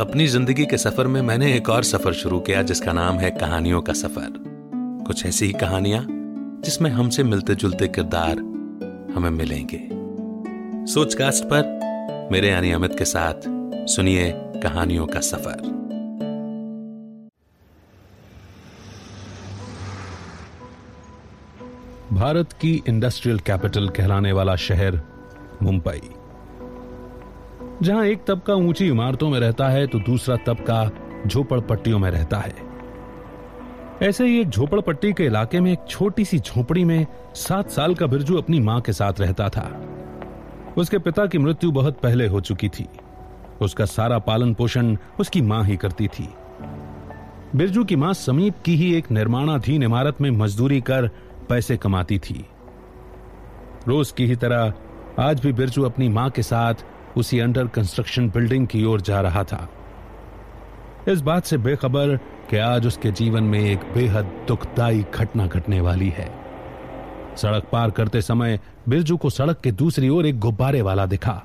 अपनी ज़िंदगी के सफ़र में मैंने एक और सफ़र शुरू किया, जिसका नाम है कहानियों का सफ़र। कुछ ऐसी ही कहानियाँ, जिसमें हमसे मिलते जुलते किरदार हमें मिलेंगे। सोचकास्ट पर मेरे यानी अमित के साथ सुनिए कहानियों का सफ़र। भारत की इंडस्ट्रियल कैपिटल कहलाने वाला शहर मुंबई। जहाँ एक तबका ऊँची इमारतों में रहता है तो दूसरा तबका झोपड़पट्टियों में रहता है। ऐसे ही एक झोपड़पट्टी के इलाके में एक छोटी सी झोपड़ी में सात साल का बिरजू अपनी माँ के साथ रहता था। उसके पिता की मृत्यु बहुत पहले हो चुकी थी। उसका सारा पालन पोषण उसकी माँ ही करती थी। बिरजू की माँ समीप की ही एक निर्माणाधीन इमारत में मजदूरी कर पैसे कमाती थी। रोज की ही तरह आज भी बिरजू अपनी माँ के साथ उसी अंडर कंस्ट्रक्शन बिल्डिंग की ओर जा रहा था। इस बात से बेखबर कि आज उसके जीवन में एक बेहद दुखदायी घटना घटने वाली है। सड़क पार करते समय बिरजू को सड़क के दूसरी ओर एक गुब्बारे वाला दिखा।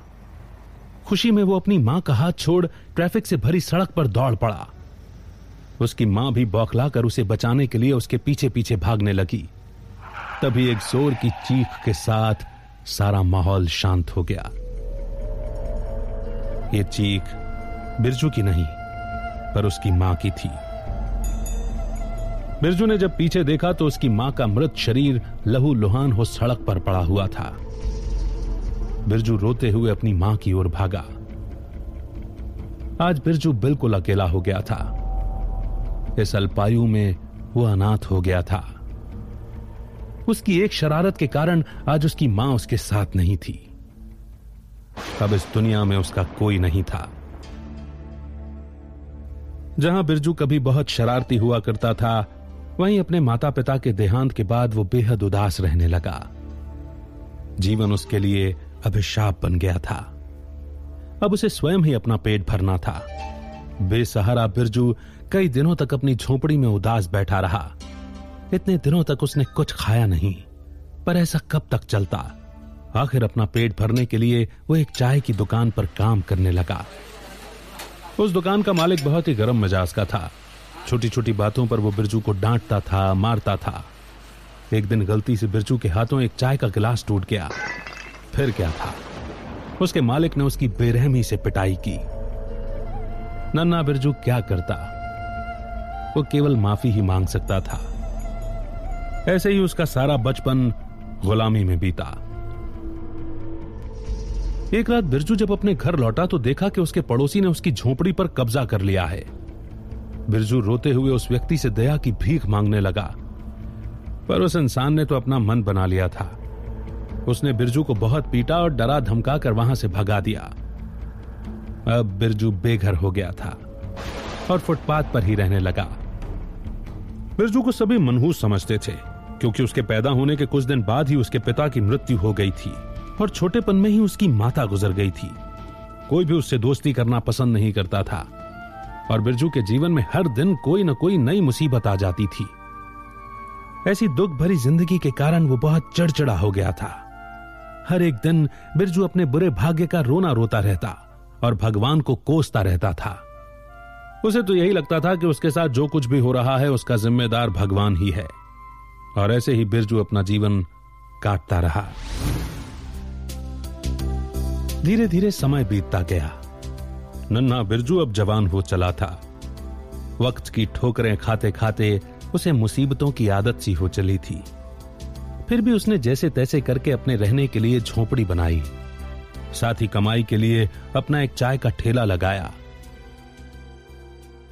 खुशी में वो अपनी माँ का हाथ छोड़ ट्रैफ़िक से भरी सड़क पर दौड़ पड़ा। उसकी माँ भी बौखला कर उसे बचाने के लिए उसके पीछे पीछे भागने लगी। तभी एक ज़ोर की चीख के साथ सारा माहौल शांत हो गया। ये चीख बिरजू की नहीं, पर उसकी माँ की थी। बिरजू ने जब पीछे देखा तो उसकी माँ का मृत शरीर लहू लुहान हो सड़क पर पड़ा हुआ था। बिरजू रोते हुए अपनी माँ की ओर भागा। आज बिरजू बिल्कुल अकेला हो गया था। इस अल्पायु में वो अनाथ हो गया था। उसकी एक शरारत के कारण आज उसकी माँ उसके साथ नहीं थी। अब इस दुनिया में उसका कोई नहीं था। जहाँ बिरजू कभी बहुत शरारती हुआ करता था, वहीं अपने माता पिता के देहांत के बाद वो बेहद उदास रहने लगा। जीवन उसके लिए अभिशाप बन गया था। अब उसे स्वयं ही अपना पेट भरना था। बेसहारा बिरजू कई दिनों तक अपनी झोपड़ी में उदास बैठा रहा। इतने दिनों तक उसने कुछ खाया नहीं, पर ऐसा कब तक चलता? आखिर अपना पेट भरने के लिए वो एक चाय की दुकान पर काम करने लगा। उस दुकान का मालिक बहुत ही गर्म मिजाज का था। छोटी छोटी बातों पर वो बिरजू को डांटता था, मारता था। एक दिन गलती से बिरजू के हाथों एक चाय का गिलास टूट गया। फिर क्या था? उसके मालिक ने उसकी बेरहमी से पिटाई की। नन्ना बिरजू क्या करता? वो केवल माफ़ी ही मांग सकता था। ऐसे ही उसका सारा बचपन गुलामी में बीता। एक रात बिरजू जब अपने घर लौटा तो देखा कि उसके पड़ोसी ने उसकी झोपड़ी पर कब्जा कर लिया है। बिरजू रोते हुए उस व्यक्ति से दया की भीख मांगने लगा। पर उस इंसान ने तो अपना मन बना लिया था। उसने बिरजू को बहुत पीटा और डरा धमका कर वहाँ से भगा दिया। अब बिरजू बेघर हो गया था और फुटपाथ पर ही रहने लगा। बिरजू को सभी मनहूस समझते थे, क्योंकि उसके पैदा होने के कुछ दिन बाद ही उसके पिता की मृत्यु हो गई थी। और छोटेपन में ही उसकी माता गुजर गई थी। कोई भी उससे दोस्ती करना पसंद नहीं करता था। और बिरजू के जीवन में हर दिन कोई न कोई नई मुसीबत आ जाती थी। ऐसी दुख भरी ज़िंदगी के कारण वो बहुत चिड़चिड़ा हो गया था। हर एक दिन बिरजू अपने बुरे भाग्य का रोना रोता रहता और भगवान को कोसता रहता था। उसे तो यही लगता था कि उसके साथ जो कुछ भी हो रहा है, उसका जिम्मेदार भगवान ही है। और ऐसे ही बिरजू अपना जीवन काटता रहा। धीरे धीरे समय बीतता गया। नन्ना बिरजू अब जवान हो चला था। वक्त की ठोकरें खाते खाते उसे मुसीबतों की आदत सी हो चली थी। फिर भी उसने जैसे तैसे करके अपने रहने के लिए झोपड़ी बनाई। साथ ही कमाई के लिए अपना एक चाय का ठेला लगाया।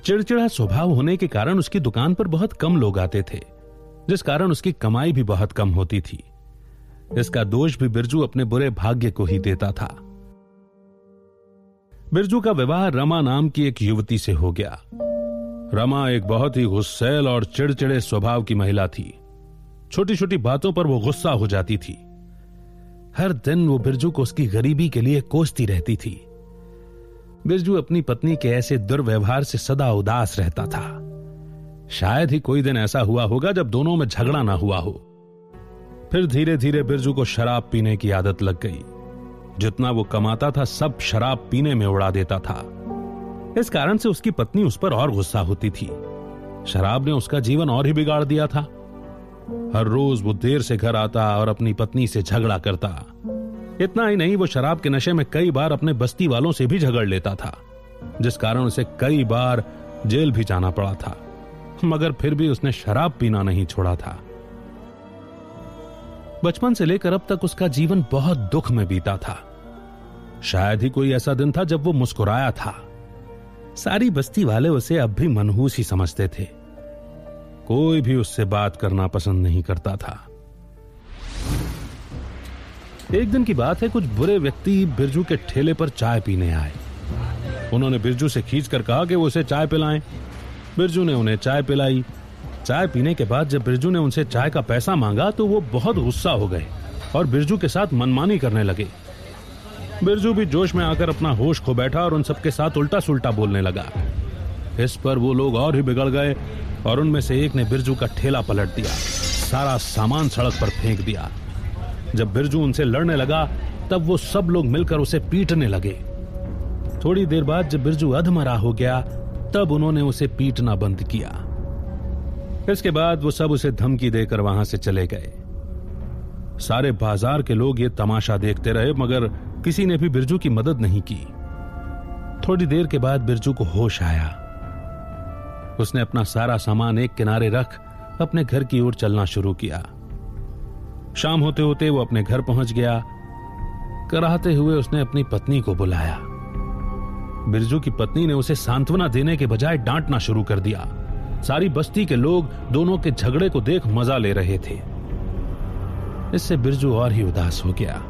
चिड़चिड़ा स्वभाव होने के कारण उसकी दुकान पर बहुत कम लोग आते थे, जिस कारण उसकी कमाई भी बहुत कम होती थी। इसका दोष भी बिरजू अपने बुरे भाग्य को ही देता था। बिरजू का विवाह रमा नाम की एक युवती से हो गया। रमा एक बहुत ही गुस्सेल और चिड़चिड़े स्वभाव की महिला थी। छोटी छोटी बातों पर वो गुस्सा हो जाती थी। हर दिन वो बिरजू को उसकी गरीबी के लिए कोसती रहती थी। बिरजू अपनी पत्नी के ऐसे दुर्व्यवहार से सदा उदास रहता था। शायद ही कोई दिन ऐसा हुआ होगा जब दोनों में झगड़ा ना हुआ हो। फिर धीरे धीरे बिरजू को शराब पीने की आदत लग गई। जितना वो कमाता था, सब शराब पीने में उड़ा देता था। इस कारण से उसकी पत्नी उस पर और गुस्सा होती थी। शराब ने उसका जीवन और ही बिगाड़ दिया था। हर रोज वो देर से घर आता और अपनी पत्नी से झगड़ा करता। इतना ही नहीं, वो शराब के नशे में कई बार अपने बस्ती वालों से भी झगड़ लेता था, जिस कारण उसे कई बार जेल भी जाना पड़ा था। मगर फिर भी उसने शराब पीना नहीं छोड़ा था। बचपन से लेकर अब तक उसका जीवन बहुत दुख में बीता था। शायद ही कोई ऐसा दिन था जब वो मुस्कुराया था। सारी बस्ती वाले उसे अब भी मनहूस ही समझते थे। कोई भी उससे बात करना पसंद नहीं करता था। एक दिन की बात है, कुछ बुरे व्यक्ति बिरजू के ठेले पर चाय पीने आए। उन्होंने बिरजू से खींचकर कहा कि वो उसे चाय पिलाएँ। बिरजू ने उन्हें चाय पिलाई। चाय पीने के बाद जब बिरजू ने उनसे चाय का पैसा मांगा तो वो बहुत गुस्सा हो गए और बिरजू के साथ मनमानी करने लगे। बिरजू भी जोश में आकर अपना होश खो बैठा और उन सबके साथ उल्टा सुल्टा बोलने लगा। इस पर वो लोग और ही बिगड़ गए और उनमें से एक ने बिरजू का ठेला पलट दिया, सारा सामान सड़क पर फेंक दिया। जब बिरजू उनसे लड़ने लगा, तब वो सब लोग मिलकर उसे पीटने लगे। थोड़ी देर बाद जब बिरजू अधमरा हो गया, तब उन्होंने उसे पीटना बंद किया। इसके बाद वो सब उसे धमकी देकर वहाँ से चले गए। सारे बाज़ार के लोग ये तमाशा देखते रहे, मगर किसी ने भी बिरजू की मदद नहीं की। थोड़ी देर के बाद बिरजू को होश आया। उसने अपना सारा सामान एक किनारे रख अपने घर की ओर चलना शुरू किया। शाम होते होते वो अपने घर पहुँच गया। कराहते हुए उसने अपनी पत्नी को बुलाया। बिरजू की पत्नी ने उसे सांत्वना देने के बजाय डांटना शुरू कर दिया। सारी बस्ती के लोग दोनों के झगड़े को देख मज़ा ले रहे थे। इससे बिरजू और ही उदास हो गया।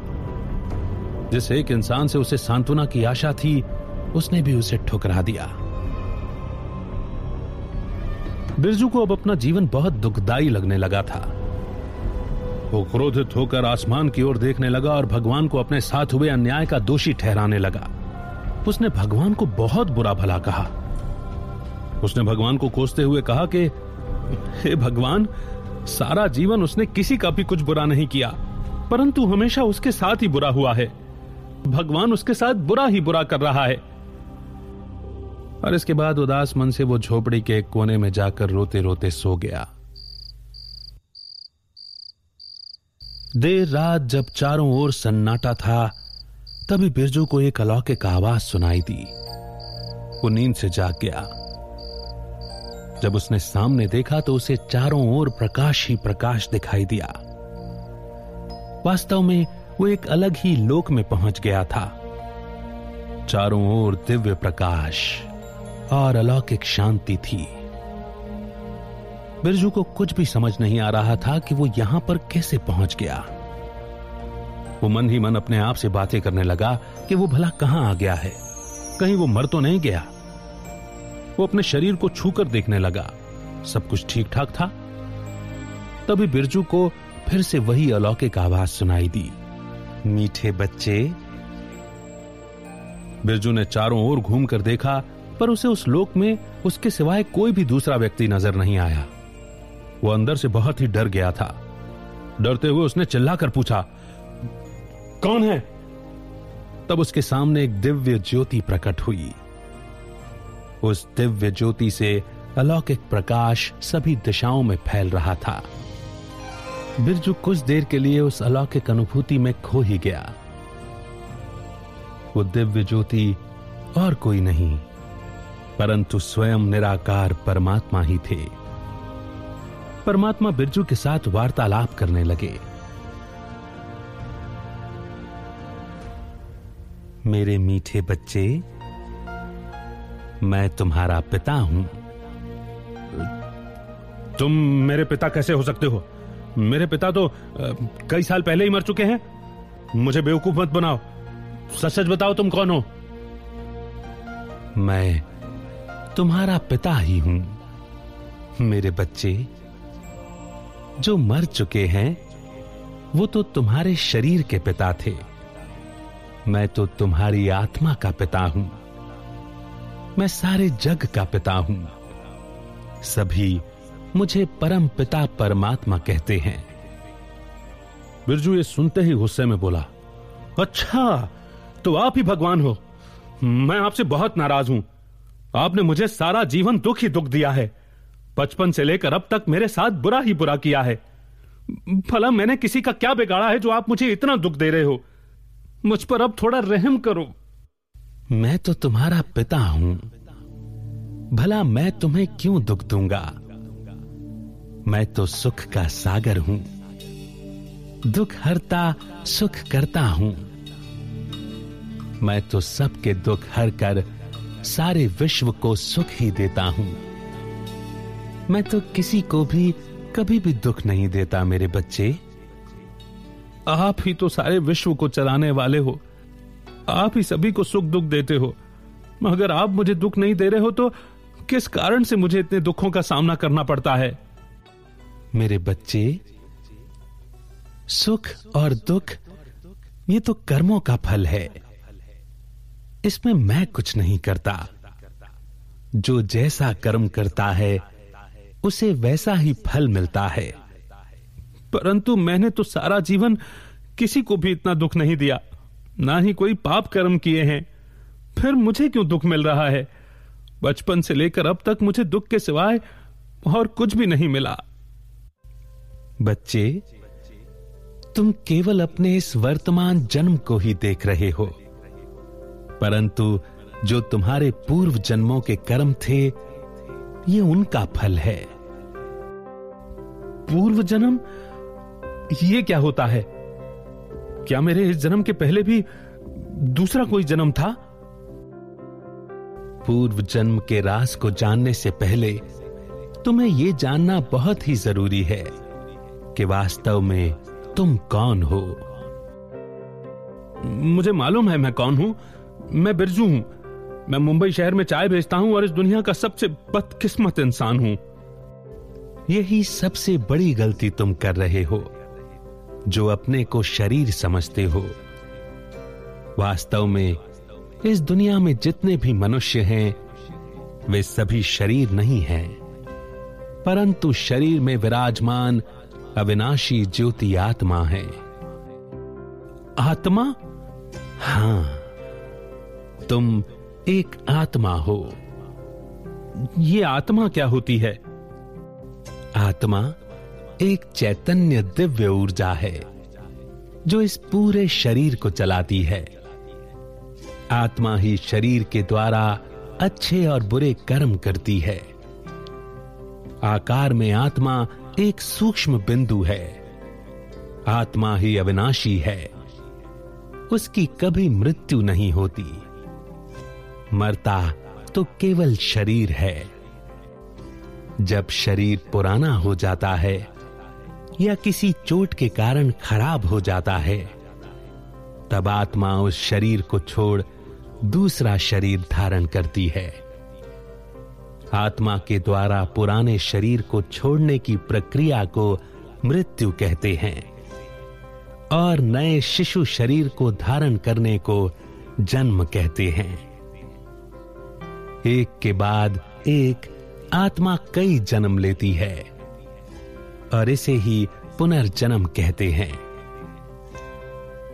जिस एक इंसान से उसे सांत्वना की आशा थी, उसने भी उसे ठुकरा दिया। बिरजू को अब अपना जीवन बहुत दुखदाई लगने लगा था। वो क्रोधित होकर आसमान की ओर देखने लगा और भगवान को अपने साथ हुए अन्याय का दोषी ठहराने लगा। उसने भगवान को बहुत बुरा भला कहा। उसने भगवान को कोसते हुए कहा कि, हे भगवान, सारा जीवन उसने किसी का भी कुछ बुरा नहीं किया, परंतु हमेशा उसके साथ ही बुरा हुआ है। भगवान उसके साथ बुरा ही बुरा कर रहा है। और इसके बाद उदास मन से वो झोपड़ी के एक कोने में जाकर रोते रोते सो गया। देर रात जब चारों ओर सन्नाटा था, तभी बिरजू को एक अलौकिक आवाज़ सुनाई दी। वो नींद से जाग गया। जब उसने सामने देखा तो उसे चारों ओर प्रकाश ही प्रकाश दिखाई दिया। वास्तव में वो एक अलग ही लोक में पहुँच गया था। चारों ओर दिव्य प्रकाश और अलौकिक शांति थी। बिरजू को कुछ भी समझ नहीं आ रहा था कि वो यहाँ पर कैसे पहुँच गया। वो मन ही मन अपने आप से बातें करने लगा कि वो भला कहाँ आ गया है। कहीं वो मर तो नहीं गया। वो अपने शरीर को छूकर देखने लगा। सब कुछ ठीक ठाक था। तभी बिरजू को फिर से वही अलौकिक आवाज़ सुनाई दी। मीठे बच्चे। बिरजू ने चारों ओर घूमकर देखा, पर उसे उस लोक में उसके सिवाय कोई भी दूसरा व्यक्ति नज़र नहीं आया। वो अंदर से बहुत ही डर गया था। डरते हुए उसने चिल्लाकर पूछा, कौन है? तब उसके सामने एक दिव्य ज्योति प्रकट हुई। उस दिव्य ज्योति से अलौकिक प्रकाश सभी दिशाओं में फैल रहा था। बिरजू कुछ देर के लिए उस अलौकिक अनुभूति में खो ही गया। वो दिव्य ज्योति और कोई नहीं, परंतु स्वयं निराकार परमात्मा ही थे। परमात्मा बिरजू के साथ वार्तालाप करने लगे। मेरे मीठे बच्चे, मैं तुम्हारा पिता हूँ। तुम मेरे पिता कैसे हो सकते हो? मेरे पिता तो कई साल पहले ही मर चुके हैं। मुझे बेवकूफ़ मत बनाओ। सच सच बताओ तुम कौन हो? मैं तुम्हारा पिता ही हूँ। मेरे बच्चे, जो मर चुके हैं, वो तो तुम्हारे शरीर के पिता थे। मैं तो तुम्हारी आत्मा का पिता हूँ। मैं सारे जग का पिता हूँ। सभी मुझे परम पिता परमात्मा कहते हैं। बिरजू ये सुनते ही गुस्से में बोला अच्छा तो आप ही भगवान हो। मैं आपसे बहुत नाराज़ हूँ। आपने मुझे सारा जीवन दुख ही दुख दिया है। बचपन से लेकर अब तक मेरे साथ बुरा ही बुरा किया है। भला मैंने किसी का क्या बिगाड़ा है जो आप मुझे इतना दुख दे रहे हो? मुझ पर अब थोड़ा रहम करो। मैं तो तुम्हारा पिता हूँ। भला मैं तुम्हें क्यों दुख दूँगा? मैं तो सुख का सागर हूँ। दुख हरता, सुख करता हूँ। मैं तो सबके दुख हर कर, सारे विश्व को सुख ही देता हूँ। मैं तो किसी को भी, कभी भी दुख नहीं देता मेरे बच्चे। आप ही तो सारे विश्व को चलाने वाले हो। आप ही सभी को सुख दुख देते हो। मगर आप मुझे दुख नहीं दे रहे हो तो किस कारण से मुझे इतने दुखों का सामना करना पड़ता है? मेरे बच्चे, सुख और दुख, ये तो कर्मों का फल है। इसमें मैं कुछ नहीं करता। जो जैसा कर्म करता है, उसे वैसा ही फल मिलता है। परंतु मैंने तो सारा जीवन किसी को भी इतना दुख नहीं दिया। ना ही कोई पाप कर्म किए हैं। फिर मुझे क्यों दुख मिल रहा है? बचपन से लेकर अब तक मुझे दुख के सिवाय और कुछ भी नहीं मिला। बच्चे, तुम केवल अपने इस वर्तमान जन्म को ही देख रहे हो। परंतु जो तुम्हारे पूर्व जन्मों के कर्म थे, ये उनका फल है। पूर्व जन्म? ये क्या होता है? क्या मेरे इस जन्म के पहले भी दूसरा कोई जन्म था? पूर्व जन्म के राज को जानने से पहले तुम्हें यह जानना बहुत ही ज़रूरी है कि वास्तव में तुम कौन हो? मुझे मालूम है मैं कौन हूँ। मैं बिरजू हूँ। मैं मुंबई शहर में चाय बेचता हूँ और इस दुनिया का सबसे बदकिस्मत इंसान हूँ। यही सबसे बड़ी गलती तुम कर रहे हो, जो अपने को शरीर समझते हो। वास्तव में इस दुनिया में जितने भी मनुष्य हैं, वे सभी शरीर नहीं हैं, परंतु शरीर में विराजमान अविनाशी ज्योति आत्मा है। आत्मा? हाँ। तुम एक आत्मा हो। ये आत्मा क्या होती है? आत्मा एक चैतन्य दिव्य ऊर्जा है, जो इस पूरे शरीर को चलाती है। आत्मा ही शरीर के द्वारा अच्छे और बुरे कर्म करती है। आकार में आत्मा एक सूक्ष्म बिंदु है। आत्मा ही अविनाशी है। उसकी कभी मृत्यु नहीं होती। मरता तो केवल शरीर है। जब शरीर पुराना हो जाता है या किसी चोट के कारण खराब हो जाता है, तब आत्मा उस शरीर को छोड़ दूसरा शरीर धारण करती है। आत्मा के द्वारा पुराने शरीर को छोड़ने की प्रक्रिया को मृत्यु कहते हैं और नए शिशु शरीर को धारण करने को जन्म कहते हैं। एक के बाद एक आत्मा कई जन्म लेती है और इसे ही पुनर्जन्म कहते हैं।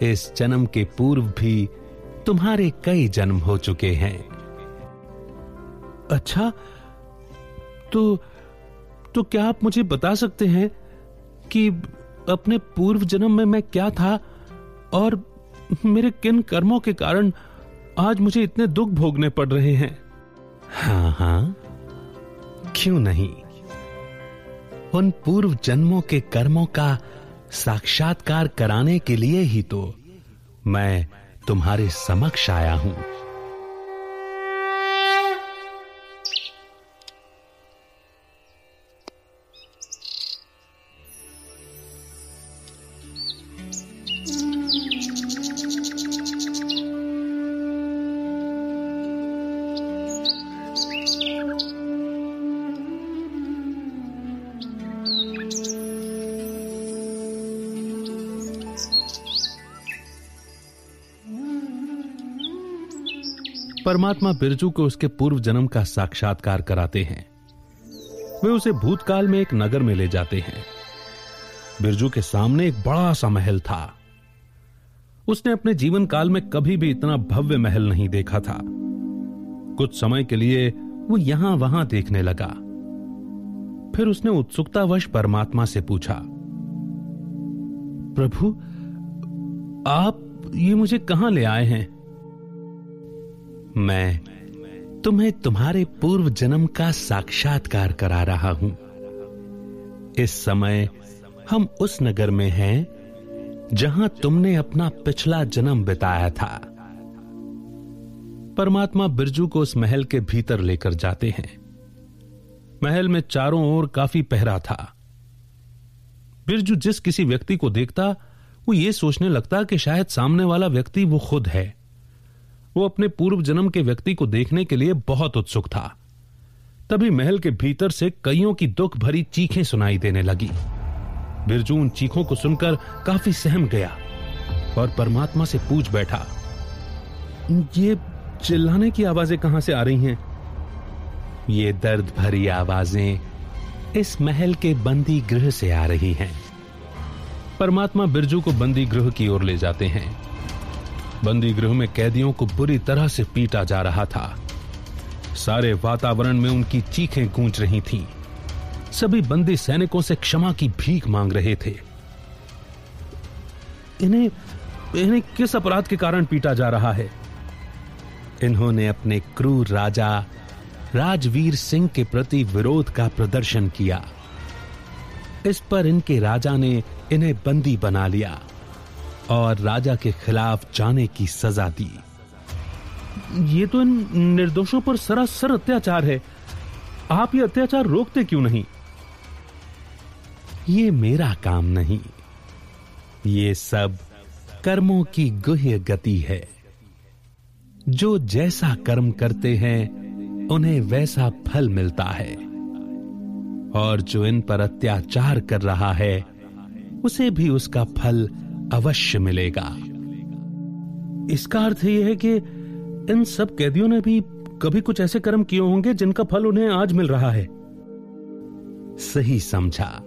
इस जन्म के पूर्व भी तुम्हारे कई जन्म हो चुके हैं। अच्छा तो तो क्या आप मुझे बता सकते हैं कि अपने पूर्व जन्म में मैं क्या था और मेरे किन कर्मों के कारण आज मुझे इतने दुख भोगने पड़ रहे हैं? हाँ हाँ। क्यों नहीं? उन पूर्व जन्मों के कर्मों का साक्षात्कार कराने के लिए ही तो मैं तुम्हारे समक्ष आया हूँ। परमात्मा बिरजू को उसके पूर्व जन्म का साक्षात्कार कराते हैं। वे उसे भूतकाल में एक नगर में ले जाते हैं। बिरजू के सामने एक बड़ा सा महल था। उसने अपने जीवन काल में कभी भी इतना भव्य महल नहीं देखा था। कुछ समय के लिए वो यहाँ वहाँ देखने लगा। फिर उसने उत्सुकतावश परमात्मा से पूछा, प्रभु, आप ये मुझे कहाँ ले आए हैं? मैं तुम्हें तुम्हारे पूर्व जन्म का साक्षात्कार करा रहा हूँ। इस समय हम उस नगर में हैं जहाँ तुमने अपना पिछला जन्म बिताया था। परमात्मा बिरजू को उस महल के भीतर लेकर जाते हैं। महल में चारों ओर काफ़ी पहरा था। बिरजू जिस किसी व्यक्ति को देखता, वो ये सोचने लगता कि शायद सामने वाला व्यक्ति वो खुद है। वो अपने पूर्व जन्म के व्यक्ति को देखने के लिए बहुत उत्सुक था। तभी महल के भीतर से कईयों की दुख भरी चीखें सुनाई देने लगी। बिरजू उन चीखों को सुनकर काफ़ी सहम गया और परमात्मा से पूछ बैठा, ये चिल्लाने की आवाज़ें कहाँ से आ रही हैं? ये दर्द भरी आवाज़ें इस महल के बंदी गृह से आ रही हैं। परमात्मा बिरजू को बंदी गृह की ओर ले जाते हैं। बंदी गृह में कैदियों को बुरी तरह से पीटा जा रहा था। सारे वातावरण में उनकी चीखें गूंज रही थीं। सभी बंदी सैनिकों से क्षमा की भीख मांग रहे थे। इन्हें इन्हें किस अपराध के कारण पीटा जा रहा है? इन्होंने अपने क्रूर राजा, राजवीर सिंह के प्रति विरोध का प्रदर्शन किया। इस पर इनके राजा ने इन्हें बंदी बना लिया। और राजा के खिलाफ जाने की सजा दी। ये तो इन निर्दोषों पर सरासर अत्याचार है। आप ये अत्याचार रोकते क्यों नहीं? ये मेरा काम नहीं। ये सब कर्मों की गुह्य गति है। जो जैसा कर्म करते हैं उन्हें वैसा फल मिलता है। और जो इन पर अत्याचार कर रहा है उसे भी उसका फल अवश्य मिलेगा। इसका अर्थ यह है कि इन सब कैदियों ने भी कभी कुछ ऐसे कर्म किए होंगे जिनका फल उन्हें आज मिल रहा है। सही समझा।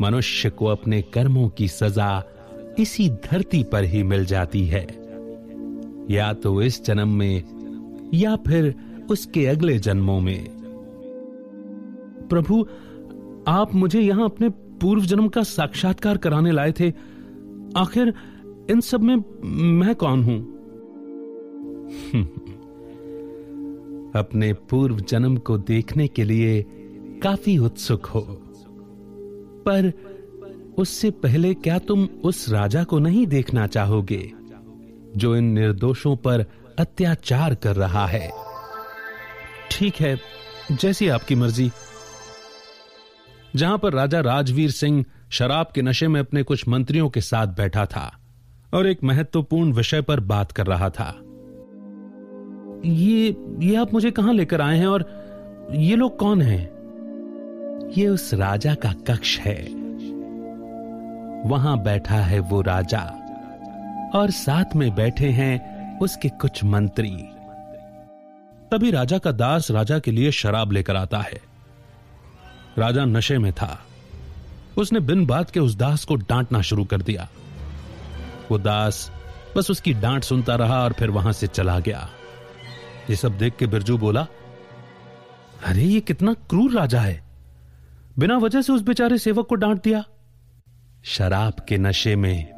मनुष्य को अपने कर्मों की सजा इसी धरती पर ही मिल जाती है। या तो इस जन्म में, या फिर उसके अगले जन्मों में। प्रभु, आप मुझे यहाँ अपने पूर्व जन्म का साक्षात्कार कराने लाए थे। आखिर इन सब में मैं कौन हूँ? अपने पूर्व जन्म को देखने के लिए काफ़ी उत्सुक हो। पर उससे पहले क्या तुम उस राजा को नहीं देखना चाहोगे, जो इन निर्दोषों पर अत्याचार कर रहा है? ठीक है, जैसी आपकी मर्ज़ी। जहाँ पर राजा राजवीर सिंह शराब के नशे में अपने कुछ मंत्रियों के साथ बैठा था और एक महत्वपूर्ण विषय पर बात कर रहा था। ये ये आप मुझे कहाँ लेकर आए हैं और ये लोग कौन हैं? ये उस राजा का कक्ष है। वहाँ बैठा है वो राजा और साथ में बैठे हैं उसके कुछ मंत्री। तभी राजा का दास राजा के लिए शराब लेकर आता है। राजा नशे में था। उसने बिन बात के उस दास को डांटना शुरू कर दिया। वो दास बस उसकी डांट सुनता रहा और फिर वहाँ से चला गया। ये सब देख के बिरजू बोला, अरे, ये कितना क्रूर राजा है। बिना वजह से उस बेचारे सेवक को डांट दिया। शराब के नशे में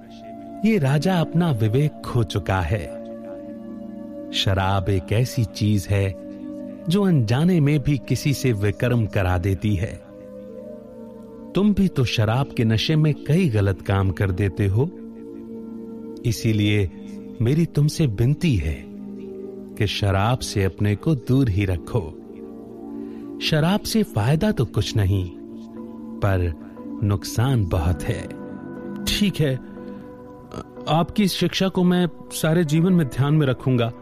ये राजा अपना विवेक खो चुका है। शराब एक ऐसी चीज़ है जो अनजाने में भी किसी से विक्रम करा देती है। तुम भी तो शराब के नशे में कई गलत काम कर देते हो। इसीलिए मेरी तुमसे विनती है कि शराब से अपने को दूर ही रखो। शराब से फ़ायदा तो कुछ नहीं, पर नुकसान बहुत है। ठीक है, आपकी शिक्षा को मैं सारे जीवन में ध्यान में रखूँगा।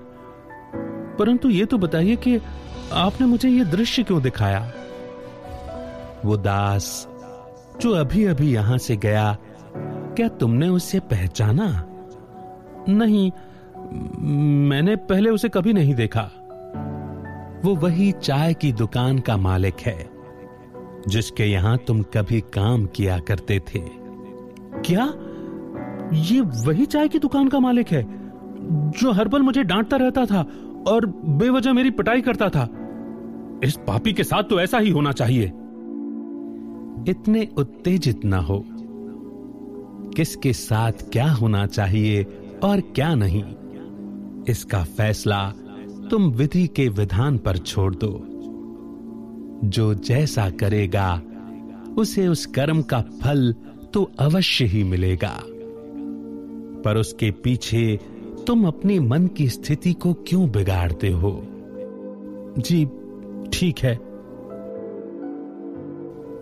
परंतु ये तो बताइए कि आपने मुझे यह दृश्य क्यों दिखाया? वो दास जो अभी अभी यहाँ से गया, क्या तुमने उसे पहचाना? नहीं, मैंने पहले उसे कभी नहीं देखा। वो वही चाय की दुकान का मालिक है, जिसके यहाँ तुम कभी काम किया करते थे। क्या? ये वही चाय की दुकान का मालिक है, जो हर पल मुझे डांटता रहता था और बेवजह मेरी पिटाई करता था। इस पापी के साथ तो ऐसा ही होना चाहिए। इतने उत्तेजित ना हो। किसके साथ क्या होना चाहिए और क्या नहीं? इसका फैसला तुम विधि के विधान पर छोड़ दो। जो जैसा करेगा, उसे उस कर्म का फल तो अवश्य ही मिलेगा। पर उसके पीछे तुम अपने मन की स्थिति को क्यों बिगाड़ते हो? जी, ठीक है।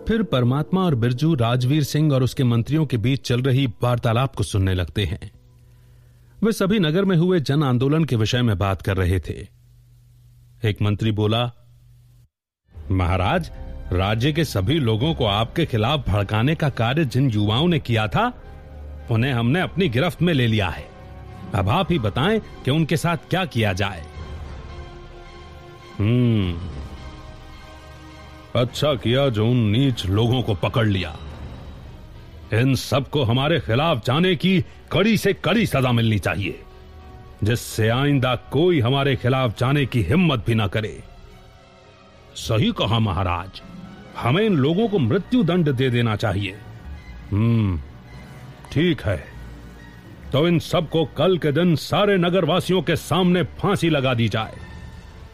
फिर परमात्मा और बिरजू राजवीर सिंह और उसके मंत्रियों के बीच चल रही वार्तालाप को सुनने लगते हैं। वे सभी नगर में हुए जन आंदोलन के विषय में बात कर रहे थे। एक मंत्री बोला, महाराज, राज्य के सभी लोगों को आपके खिलाफ भड़काने का कार्य जिन युवाओं ने किया था, उन्हें हमने अपनी गिरफ्त में ले लिया है। अब आप ही बताएँ कि उनके साथ क्या किया जाए? हम्म अच्छा किया जो उन नीच लोगों को पकड़ लिया। इन सबको हमारे खिलाफ जाने की कड़ी से कड़ी सजा मिलनी चाहिए, जिससे आइंदा कोई हमारे खिलाफ जाने की हिम्मत भी ना करे। सही कहा महाराज, हमें इन लोगों को मृत्यु दंड दे देना चाहिए। हम्म ठीक है। तो इन सबको कल के दिन सारे नगरवासियों के सामने फांसी लगा दी जाए,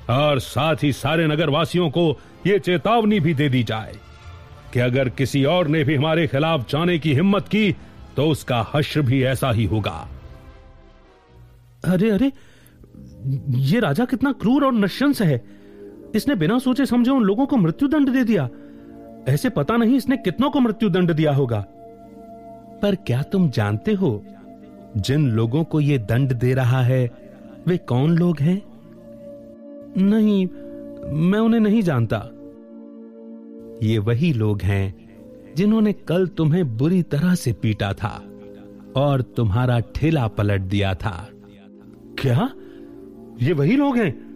और साथ ही सारे नगरवासियों को यह चेतावनी भी दे दी जाए कि अगर किसी और ने भी हमारे खिलाफ जाने की हिम्मत की तो उसका हश्र भी ऐसा ही होगा। अरे अरे, ये राजा कितना क्रूर और नशंस है। इसने बिना सोचे समझे उन लोगों को मृत्यु दंड दे दिया। ऐसे पता नहीं इसने कितनों को मृत्यु दंड दिया होगा। पर क्या तुम जानते हो, जिन लोगों को यह दंड दे रहा है, वे कौन लोग हैं? नहीं मैं उन्हें नहीं जानता। ये वही लोग हैं जिन्होंने कल तुम्हें बुरी तरह से पीटा था और तुम्हारा ठेला पलट दिया था। क्या? ये वही लोग हैं?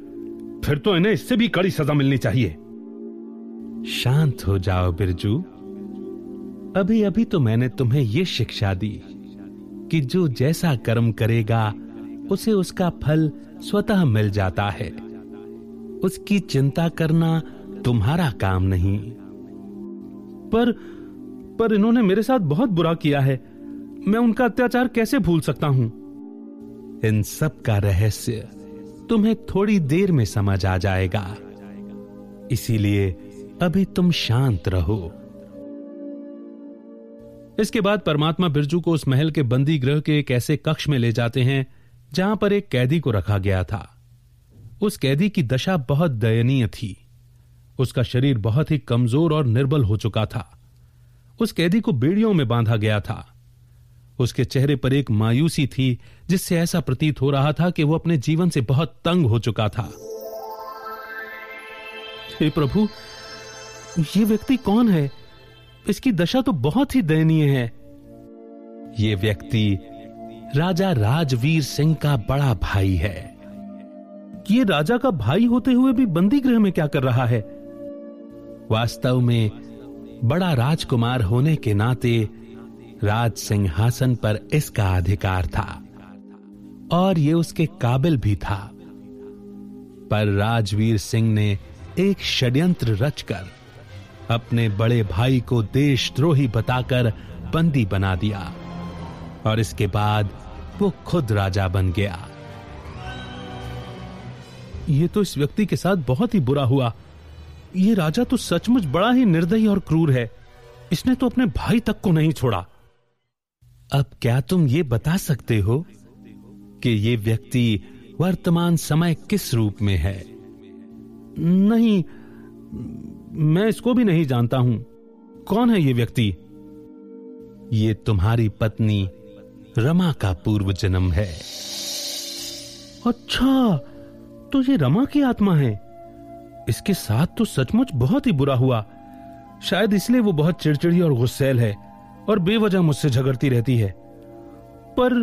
फिर तो इन्हें इससे भी कड़ी सजा मिलनी चाहिए। शांत हो जाओ, बिरजू। अभी अभी तो मैंने तुम्हें यह शिक्षा दी कि जो जैसा कर्म करेगा, उसे उसका फल स्वतः मिल जाता है। उसकी चिंता करना तुम्हारा काम नहीं। पर पर इन्होंने मेरे साथ बहुत बुरा किया है। मैं उनका अत्याचार कैसे भूल सकता हूँ? इन सब का रहस्य तुम्हें थोड़ी देर में समझ आ जाएगा। इसीलिए अभी तुम शांत रहो। इसके बाद परमात्मा बिरजू को उस महल के बंदी गृह के एक ऐसे कक्ष में ले जाते हैं, जहाँ पर एक कैदी को रखा गया था। उस कैदी की दशा बहुत दयनीय थी। उसका शरीर बहुत ही कमज़ोर और निर्बल हो चुका था। उस कैदी को बेड़ियों में बांधा गया था। उसके चेहरे पर एक मायूसी थी, जिससे ऐसा प्रतीत हो रहा था कि वो अपने जीवन से बहुत तंग हो चुका था। हे प्रभु, ये व्यक्ति कौन है? इसकी दशा तो बहुत ही दयनीय है। ये व्यक्ति राजा राजवीर सिंह का बड़ा भाई है। ये राजा का भाई होते हुए भी बंदी गृह में क्या कर रहा है? वास्तव में बड़ा राजकुमार होने के नाते राज सिंहासन पर इसका अधिकार था और ये उसके काबिल भी था। पर राजवीर सिंह ने एक षड्यंत्र रचकर अपने बड़े भाई को देशद्रोही बताकर बंदी बना दिया और इसके बाद वो खुद राजा बन गया। ये तो इस व्यक्ति के साथ बहुत ही बुरा हुआ। ये राजा तो सचमुच बड़ा ही निर्दयी और क्रूर है। इसने तो अपने भाई तक को नहीं छोड़ा। अब क्या तुम ये बता सकते हो कि ये व्यक्ति वर्तमान समय किस रूप में है? नहीं, मैं इसको भी नहीं जानता हूँ। कौन है ये व्यक्ति? ये तुम्हारी पत्नी रमा का पूर्व जन्म है। अच्छा तो ये रमा की आत्मा है। इसके साथ तो सचमुच बहुत ही बुरा हुआ। शायद इसलिए वो बहुत चिड़चिड़ी और गुस्सेल है और बेवजह मुझसे झगड़ती रहती है। पर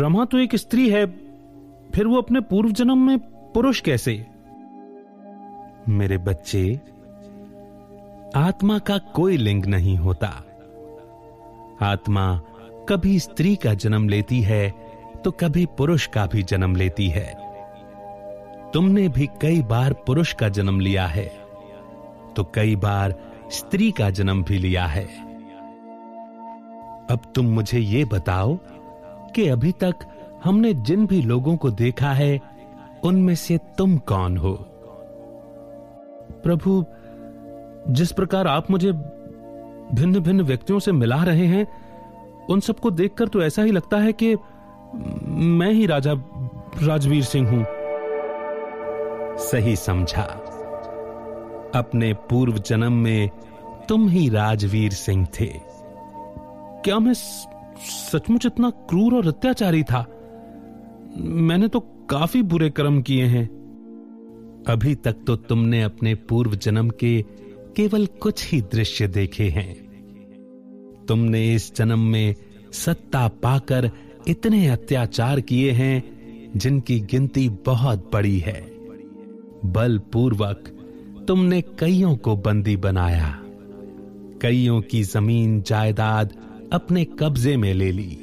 रमा तो एक स्त्री है, फिर वो अपने पूर्व जन्म में पुरुष कैसे? मेरे बच्चे, आत्मा का कोई लिंग नहीं होता। आत्मा कभी स्त्री का जन्म लेती है तो कभी पुरुष का भी जन्म लेती है। तुमने भी कई बार पुरुष का जन्म लिया है तो कई बार स्त्री का जन्म भी लिया है। अब तुम मुझे यह बताओ कि अभी तक हमने जिन भी लोगों को देखा है, उनमें से तुम कौन हो? प्रभु, जिस प्रकार आप मुझे भिन्न भिन्न व्यक्तियों से मिला रहे हैं, उन सबको देखकर तो ऐसा ही लगता है कि मैं ही राजा, राजवीर सिंह हूँ। सही समझा। अपने पूर्व जन्म में तुम ही राजवीर सिंह थे। क्या मैं सचमुच इतना क्रूर और अत्याचारी था? मैंने तो काफ़ी बुरे कर्म किए हैं। अभी तक तो तुमने अपने पूर्व जन्म के केवल कुछ ही दृश्य देखे हैं। तुमने इस जन्म में सत्ता पाकर इतने अत्याचार किए हैं, जिनकी गिनती बहुत बड़ी है। बलपूर्वक तुमने कईयों को बंदी बनाया। कईयों की ज़मीन जायदाद अपने कब्जे में ले ली।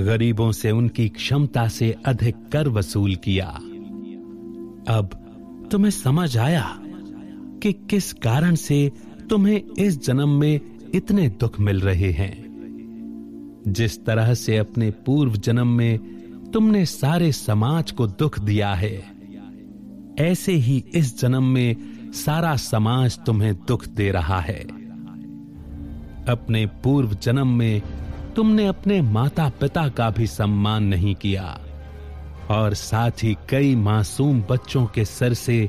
गरीबों से उनकी क्षमता से अधिक कर वसूल किया। अब तुम्हें समझ आया कि किस कारण से तुम्हें इस जन्म में इतने दुख मिल रहे हैं। जिस तरह से अपने पूर्व जन्म में तुमने सारे समाज को दुख दिया है ऐसे ही इस जन्म में सारा समाज तुम्हें दुख दे रहा है। अपने पूर्व जन्म में तुमने अपने माता पिता का भी सम्मान नहीं किया और साथ ही कई मासूम बच्चों के सर से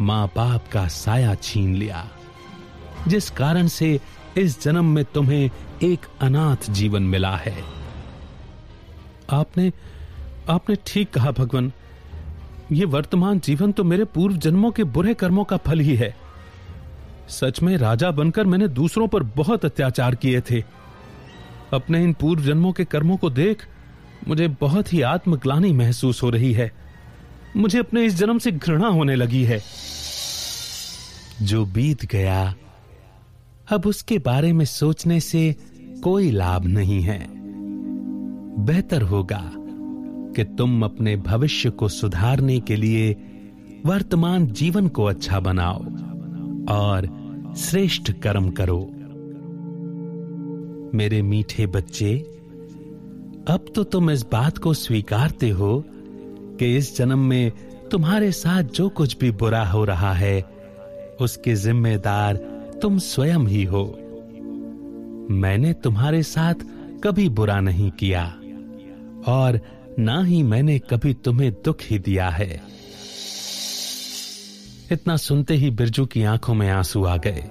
माँ बाप का साया छीन लिया, जिस कारण से इस जन्म में तुम्हें एक अनाथ जीवन मिला है। आपने आपने ठीक कहा, भगवान। ये वर्तमान जीवन तो मेरे पूर्व जन्मों के बुरे कर्मों का फल ही है। सच में राजा बनकर मैंने दूसरों पर बहुत अत्याचार किए थे। अपने इन पूर्व जन्मों के कर्मों को देख, मुझे बहुत ही आत्मग्लानी महसूस हो रही है। मुझे अपने इस जन्म से घृणा होने लगी है। जो बीत गया, अब उसके बारे में सोचने से कोई लाभ नहीं है। बेहतर होगा। कि तुम अपने भविष्य को सुधारने के लिए वर्तमान जीवन को अच्छा बनाओ और श्रेष्ठ कर्म करो। मेरे मीठे बच्चे, अब तो तुम इस बात को स्वीकारते हो कि इस जन्म में तुम्हारे साथ जो कुछ भी बुरा हो रहा है, उसके जिम्मेदार तुम स्वयं ही हो। मैंने तुम्हारे साथ कभी बुरा नहीं किया और ना ही मैंने कभी तुम्हें दुख ही दिया है। इतना सुनते ही बिरजू की आँखों में आँसू आ गए।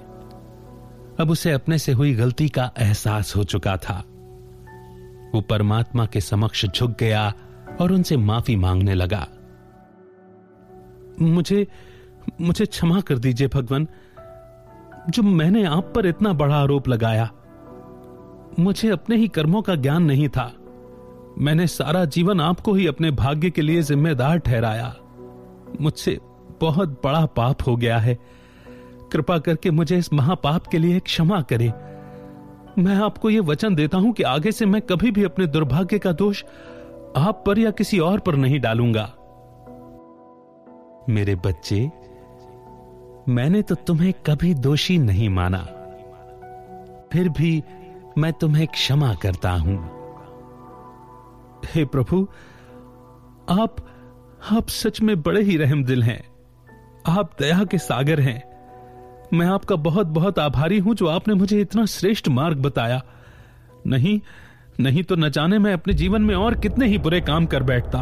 अब उसे अपने से हुई गलती का एहसास हो चुका था। वो परमात्मा के समक्ष झुक गया और उनसे माफ़ी मांगने लगा। मुझे मुझे क्षमा कर दीजिए भगवान। जो मैंने आप पर इतना बड़ा आरोप लगाया, मुझे अपने ही कर्मों का ज्ञान नहीं था। मैंने सारा जीवन आपको ही अपने भाग्य के लिए जिम्मेदार ठहराया। मुझसे बहुत बड़ा पाप हो गया है। कृपा करके मुझे इस महापाप के लिए क्षमा करें। मैं आपको यह वचन देता हूँ कि आगे से मैं कभी भी अपने दुर्भाग्य का दोष आप पर या किसी और पर नहीं डालूँगा। मेरे बच्चे, मैंने तो तुम्हें कभी दोषी नहीं माना। फिर भी मैं तुम्हें क्षमा करता हूँ। हे प्रभु, आप आप सच में बड़े ही रहम दिल हैं। आप दया के सागर हैं। मैं आपका बहुत बहुत आभारी हूँ जो आपने मुझे इतना श्रेष्ठ मार्ग बताया। नहीं नहीं तो न जाने मैं अपने जीवन में और कितने ही बुरे काम कर बैठता।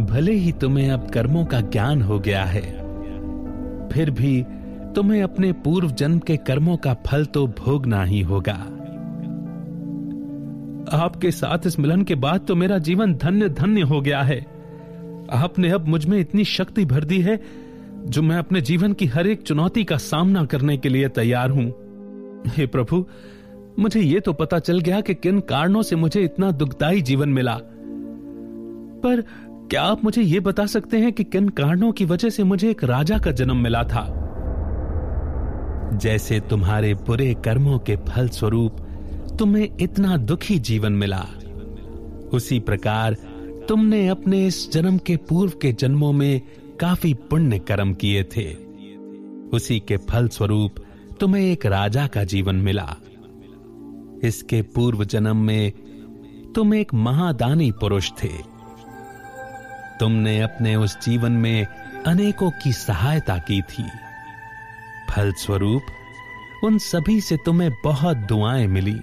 भले ही तुम्हें अब कर्मों का ज्ञान हो गया है, फिर भी तुम्हें अपने पूर्व जन्म के कर्मों का फल तो भोगना ही होगा। आपके साथ इस मिलन के बाद तो मेरा जीवन धन्य धन्य हो गया है। आपने अब मुझमें इतनी शक्ति भर दी है, जो मैं अपने जीवन की हर एक चुनौती का सामना करने के लिए तैयार हूँ। हे प्रभु, मुझे यह तो पता चल गया कि किन कारणों से मुझे इतना दुखदाई जीवन मिला। पर क्या आप मुझे ये बता सकते हैं कि किन कारणों की वजह से मुझे एक राजा का जन्म मिला था? जैसे तुम्हारे बुरे कर्मों के फल स्वरूप तुम्हें इतना दुखी जीवन मिला। उसी प्रकार तुमने अपने इस जन्म के पूर्व के जन्मों में काफ़ी पुण्य कर्म किए थे। उसी के फल स्वरूप तुम्हें एक राजा का जीवन मिला। इसके पूर्व जन्म में तुम एक महादानी पुरुष थे। तुमने अपने उस जीवन में अनेकों की सहायता की थी। फलस्वरूप उन सभी से तुम्हें बहुत दुआएँ मिली।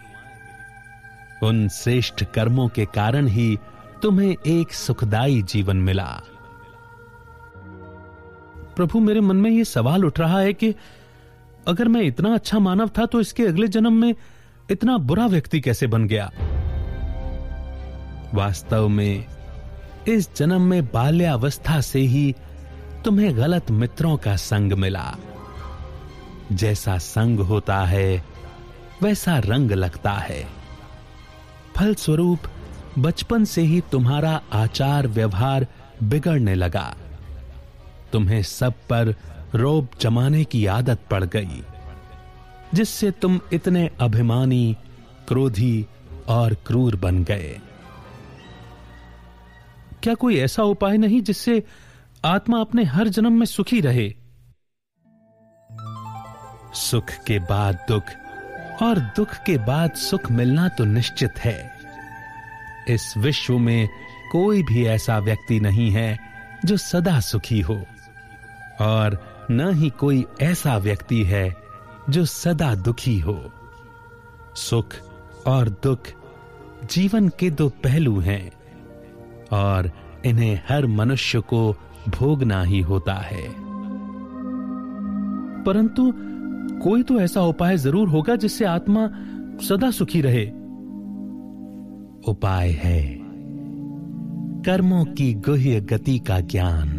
उन श्रेष्ठ कर्मों के कारण ही तुम्हें एक सुखदाई जीवन मिला। प्रभु, मेरे मन में यह सवाल उठ रहा है कि अगर मैं इतना अच्छा मानव था तो इसके अगले जन्म में इतना बुरा व्यक्ति कैसे बन गया? वास्तव में, इस जन्म में बाल्यावस्था से ही तुम्हें गलत मित्रों का संग मिला। जैसा संग होता है, वैसा रंग लगता है। फलस्वरूप बचपन से ही तुम्हारा आचार व्यवहार बिगड़ने लगा। तुम्हें सब पर रोब जमाने की आदत पड़ गई, जिससे तुम इतने अभिमानी, क्रोधी और क्रूर बन गए। क्या कोई ऐसा उपाय नहीं जिससे आत्मा अपने हर जन्म में सुखी रहे? सुख के बाद दुख और दुख के बाद सुख मिलना तो निश्चित है। इस विश्व में कोई भी ऐसा व्यक्ति नहीं है जो सदा सुखी हो। और न ही कोई ऐसा व्यक्ति है जो सदा दुखी हो। सुख और दुख जीवन के दो पहलू हैं, और इन्हें हर मनुष्य को भोगना ही होता है। परंतु कोई तो ऐसा उपाय ज़रूर होगा जिससे आत्मा सदा सुखी रहे। उपाय है, कर्मों की गुह्य गति का ज्ञान।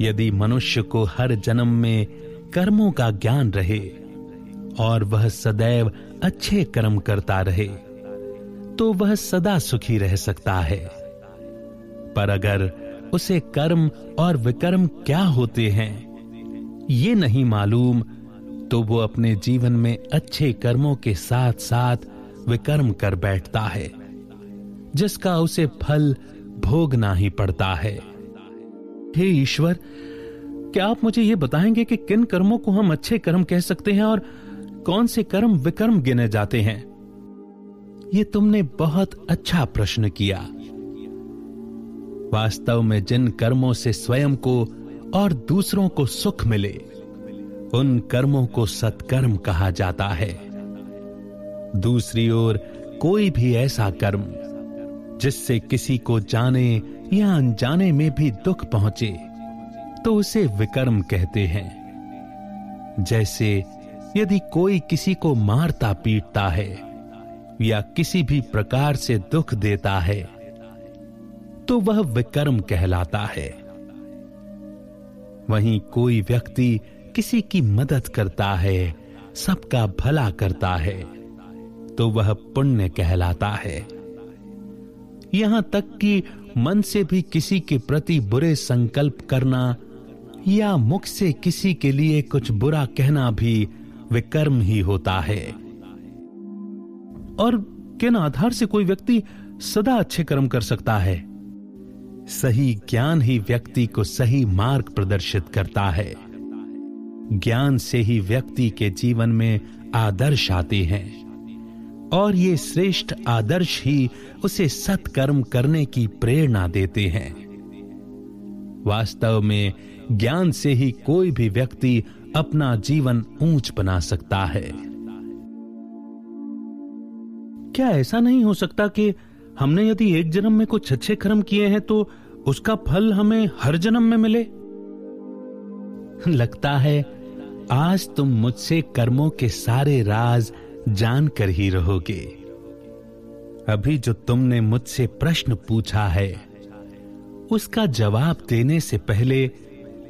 यदि मनुष्य को हर जन्म में कर्मों का ज्ञान रहे और वह सदैव अच्छे कर्म करता रहे तो वह सदा सुखी रह सकता है। पर अगर उसे कर्म और विकर्म क्या होते हैं, ये नहीं मालूम तो वो अपने जीवन में अच्छे कर्मों के साथ साथ विकर्म कर बैठता है, जिसका उसे फल भोगना ही पड़ता है। हे ईश्वर, क्या आप मुझे यह बताएँगे कि किन कर्मों को हम अच्छे कर्म कह सकते हैं और कौन से कर्म विकर्म गिने जाते हैं? ये तुमने बहुत अच्छा प्रश्न किया। वास्तव में जिन कर्मों से स्वयं को और दूसरों को सुख मिले उन कर्मों को सत्कर्म कहा जाता है। दूसरी ओर, कोई भी ऐसा कर्म, जिससे किसी को जाने या अनजाने में भी दुख पहुँचे तो उसे विकर्म कहते हैं। जैसे, यदि कोई किसी को मारता पीटता है, या किसी भी प्रकार से दुख देता है तो वह विकर्म कहलाता है। वहीं कोई व्यक्ति किसी की मदद करता है, सबका भला करता है तो वह पुण्य कहलाता है। यहाँ तक कि मन से भी किसी के प्रति बुरे संकल्प करना या मुख से किसी के लिए कुछ बुरा कहना भी विकर्म ही होता है। और किन आधार से कोई व्यक्ति सदा अच्छे कर्म कर सकता है? सही ज्ञान ही व्यक्ति को सही मार्ग प्रदर्शित करता है। ज्ञान से ही व्यक्ति के जीवन में आदर्श आते हैं। और ये श्रेष्ठ आदर्श ही उसे सत्कर्म करने की प्रेरणा देते हैं। वास्तव में ज्ञान से ही कोई भी व्यक्ति अपना जीवन ऊंच बना सकता है। क्या ऐसा नहीं हो सकता कि हमने यदि एक जन्म में कुछ अच्छे कर्म किए हैं तो उसका फल हमें हर जन्म में मिले? लगता है आज तुम मुझसे कर्मों के सारे राज जानकर ही रहोगे। अभी जो तुमने मुझसे प्रश्न पूछा है, उसका जवाब देने से पहले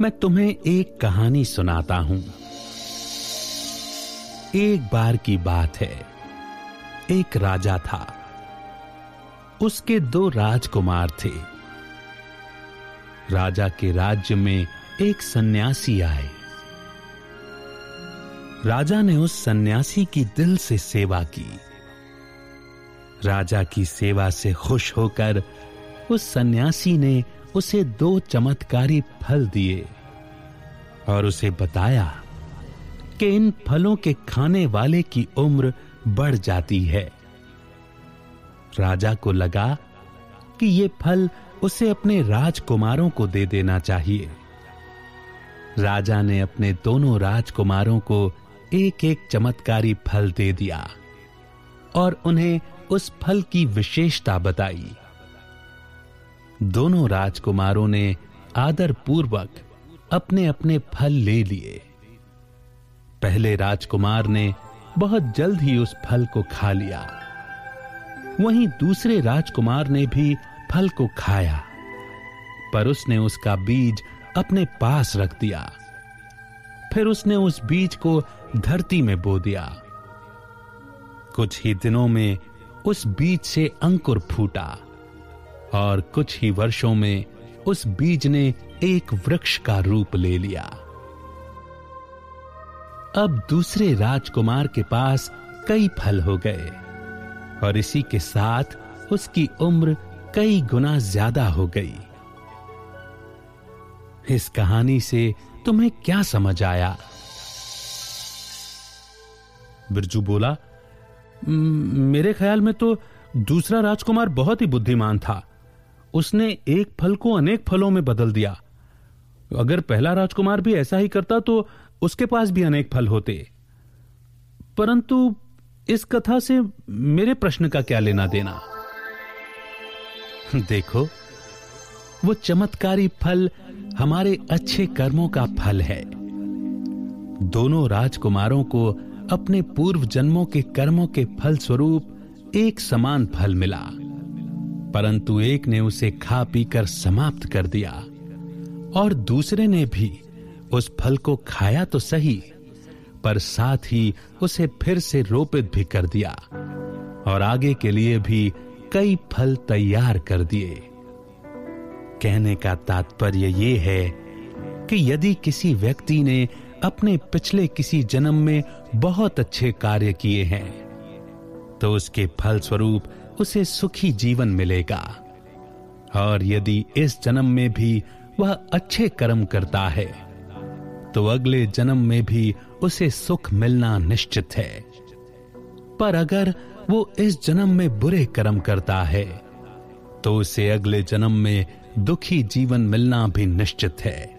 मैं तुम्हें एक कहानी सुनाता हूँ। एक बार की बात है। एक राजा था। उसके दो राजकुमार थे। राजा के राज्य में एक सन्यासी आए। राजा ने उस सन्यासी की दिल से सेवा की। राजा की सेवा से खुश होकर उस सन्यासी ने उसे दो चमत्कारी फल दिए और उसे बताया कि इन फलों के खाने वाले की उम्र बढ़ जाती है। राजा को लगा कि ये फल उसे अपने राजकुमारों को दे देना चाहिए। राजा ने अपने दोनों राजकुमारों को एक एक चमत्कारी फल दे दिया और उन्हें उस फल की विशेषता बताई। दोनों राजकुमारों ने आदर पूर्वक अपने अपने फल ले लिए। पहले राजकुमार ने बहुत जल्द ही उस फल को खा लिया। वहीं दूसरे राजकुमार ने भी फल को खाया, पर उसने उसका बीज अपने पास रख दिया। फिर उसने उस बीज को धरती में बो दिया। कुछ ही दिनों में उस बीज से अंकुर फूटा और कुछ ही वर्षों में उस बीज ने एक वृक्ष का रूप ले लिया। अब दूसरे राजकुमार के पास कई फल हो गए और इसी के साथ उसकी उम्र कई गुना ज़्यादा हो गई। इस कहानी से तुम्हें क्या समझ आया? बिरजू बोला मेरे ख्याल में तो दूसरा राजकुमार बहुत ही बुद्धिमान था। उसने एक फल को अनेक फलों में बदल दिया। अगर पहला राजकुमार भी ऐसा ही करता तो उसके पास भी अनेक फल होते। परंतु इस कथा से मेरे प्रश्न का क्या लेना देना? देखो, वो चमत्कारी फल हमारे अच्छे कर्मों का फल है। दोनों राजकुमारों को अपने पूर्व जन्मों के कर्मों के फल स्वरूप एक समान फल मिला। परंतु एक ने उसे खा पीकर समाप्त कर दिया और दूसरे ने भी उस फल को खाया तो सही, पर साथ ही उसे फिर से रोपित भी कर दिया और आगे के लिए भी कई फल तैयार कर दिए। कहने का तात्पर्य ये है कि यदि किसी व्यक्ति ने अपने पिछले किसी जन्म में बहुत अच्छे कार्य किए हैं। तो उसके फल स्वरूप उसे सुखी जीवन मिलेगा। और यदि इस जन्म में भी वह अच्छे कर्म करता है तो अगले जन्म में भी उसे सुख मिलना निश्चित है। पर अगर वो इस जन्म में बुरे कर्म करता है तो उसे अगले जन्म में दुखी जीवन मिलना भी निश्चित है,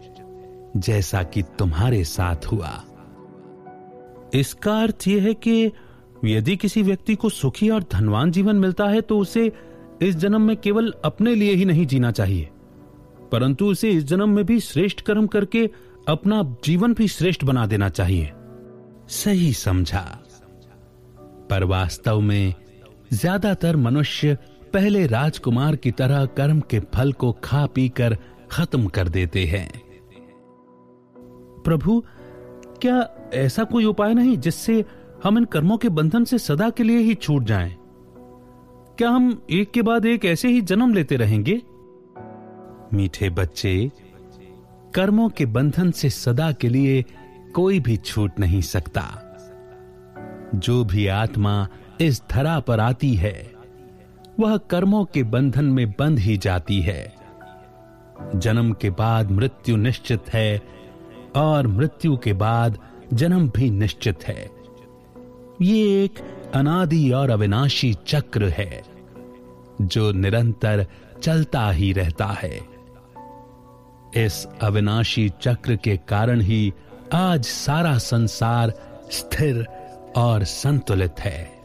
जैसा कि तुम्हारे साथ हुआ। इसका अर्थ यह है कि यदि किसी व्यक्ति को सुखी और धनवान जीवन मिलता है तो उसे इस जन्म में केवल अपने लिए ही नहीं जीना चाहिए, परंतु उसे इस जन्म में भी श्रेष्ठ कर्म करके अपना जीवन भी श्रेष्ठ बना देना चाहिए। सही समझा। पर वास्तव में ज़्यादातर मनुष्य पहले राजकुमार की तरह कर्म के फल को खा पीकर खत्म कर देते हैं। प्रभु क्या ऐसा कोई उपाय नहीं जिससे हम इन कर्मों के बंधन से सदा के लिए ही छूट जाएँ? क्या हम एक के बाद एक ऐसे ही जन्म लेते रहेंगे? मीठे बच्चे, कर्मों के बंधन से सदा के लिए कोई भी छूट नहीं सकता। जो भी आत्मा इस धरा पर आती है, वह कर्मों के बंधन में बंध ही जाती है। जन्म के बाद मृत्यु निश्चित है और मृत्यु के बाद जन्म भी निश्चित है। ये एक अनादि और अविनाशी चक्र है, जो निरंतर चलता ही रहता है। इस अविनाशी चक्र के कारण ही आज सारा संसार स्थिर और संतुलित है।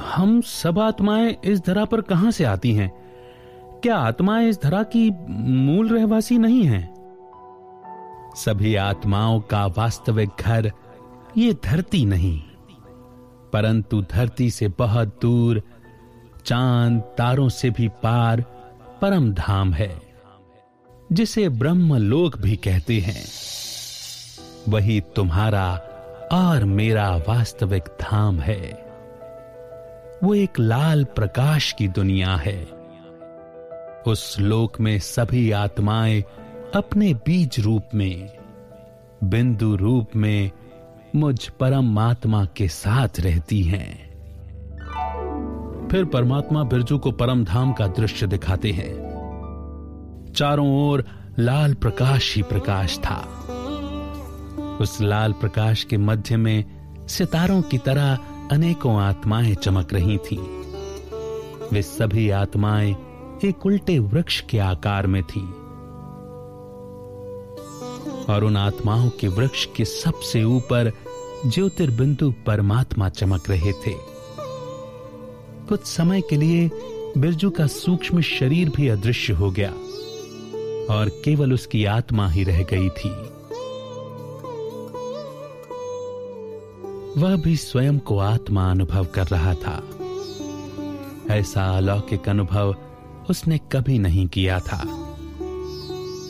हम सब आत्माएँ इस धरा पर कहाँ से आती हैं? क्या आत्माएँ इस धरा की मूल रहवासी नहीं हैं? सभी आत्माओं का वास्तविक घर, ये धरती नहीं। परंतु धरती से बहुत दूर, चाँद तारों से भी पार परम धाम है, जिसे ब्रह्म लोक भी कहते हैं। वही तुम्हारा और मेरा वास्तविक धाम है। वो एक लाल प्रकाश की दुनिया है। उस लोक में सभी आत्माएँ अपने बीज रूप में, बिंदु रूप में मुझ परमात्मा के साथ रहती हैं। फिर परमात्मा बिरजू को परम धाम का दृश्य दिखाते हैं। चारों ओर लाल प्रकाश ही प्रकाश था। उस लाल प्रकाश के मध्य में सितारों की तरह अनेकों आत्माएँ चमक रही थीं। वे सभी आत्माएँ एक उल्टे वृक्ष के आकार में थीं। और उन आत्माओं के वृक्ष के सबसे ऊपर ज्योतिर्बिंदु परमात्मा चमक रहे थे। कुछ समय के लिए बिरजू का सूक्ष्म शरीर भी अदृश्य हो गया और केवल उसकी आत्मा ही रह गई थी। वह भी स्वयं को आत्मा अनुभव कर रहा था। ऐसा अलौकिक अनुभव उसने कभी नहीं किया था।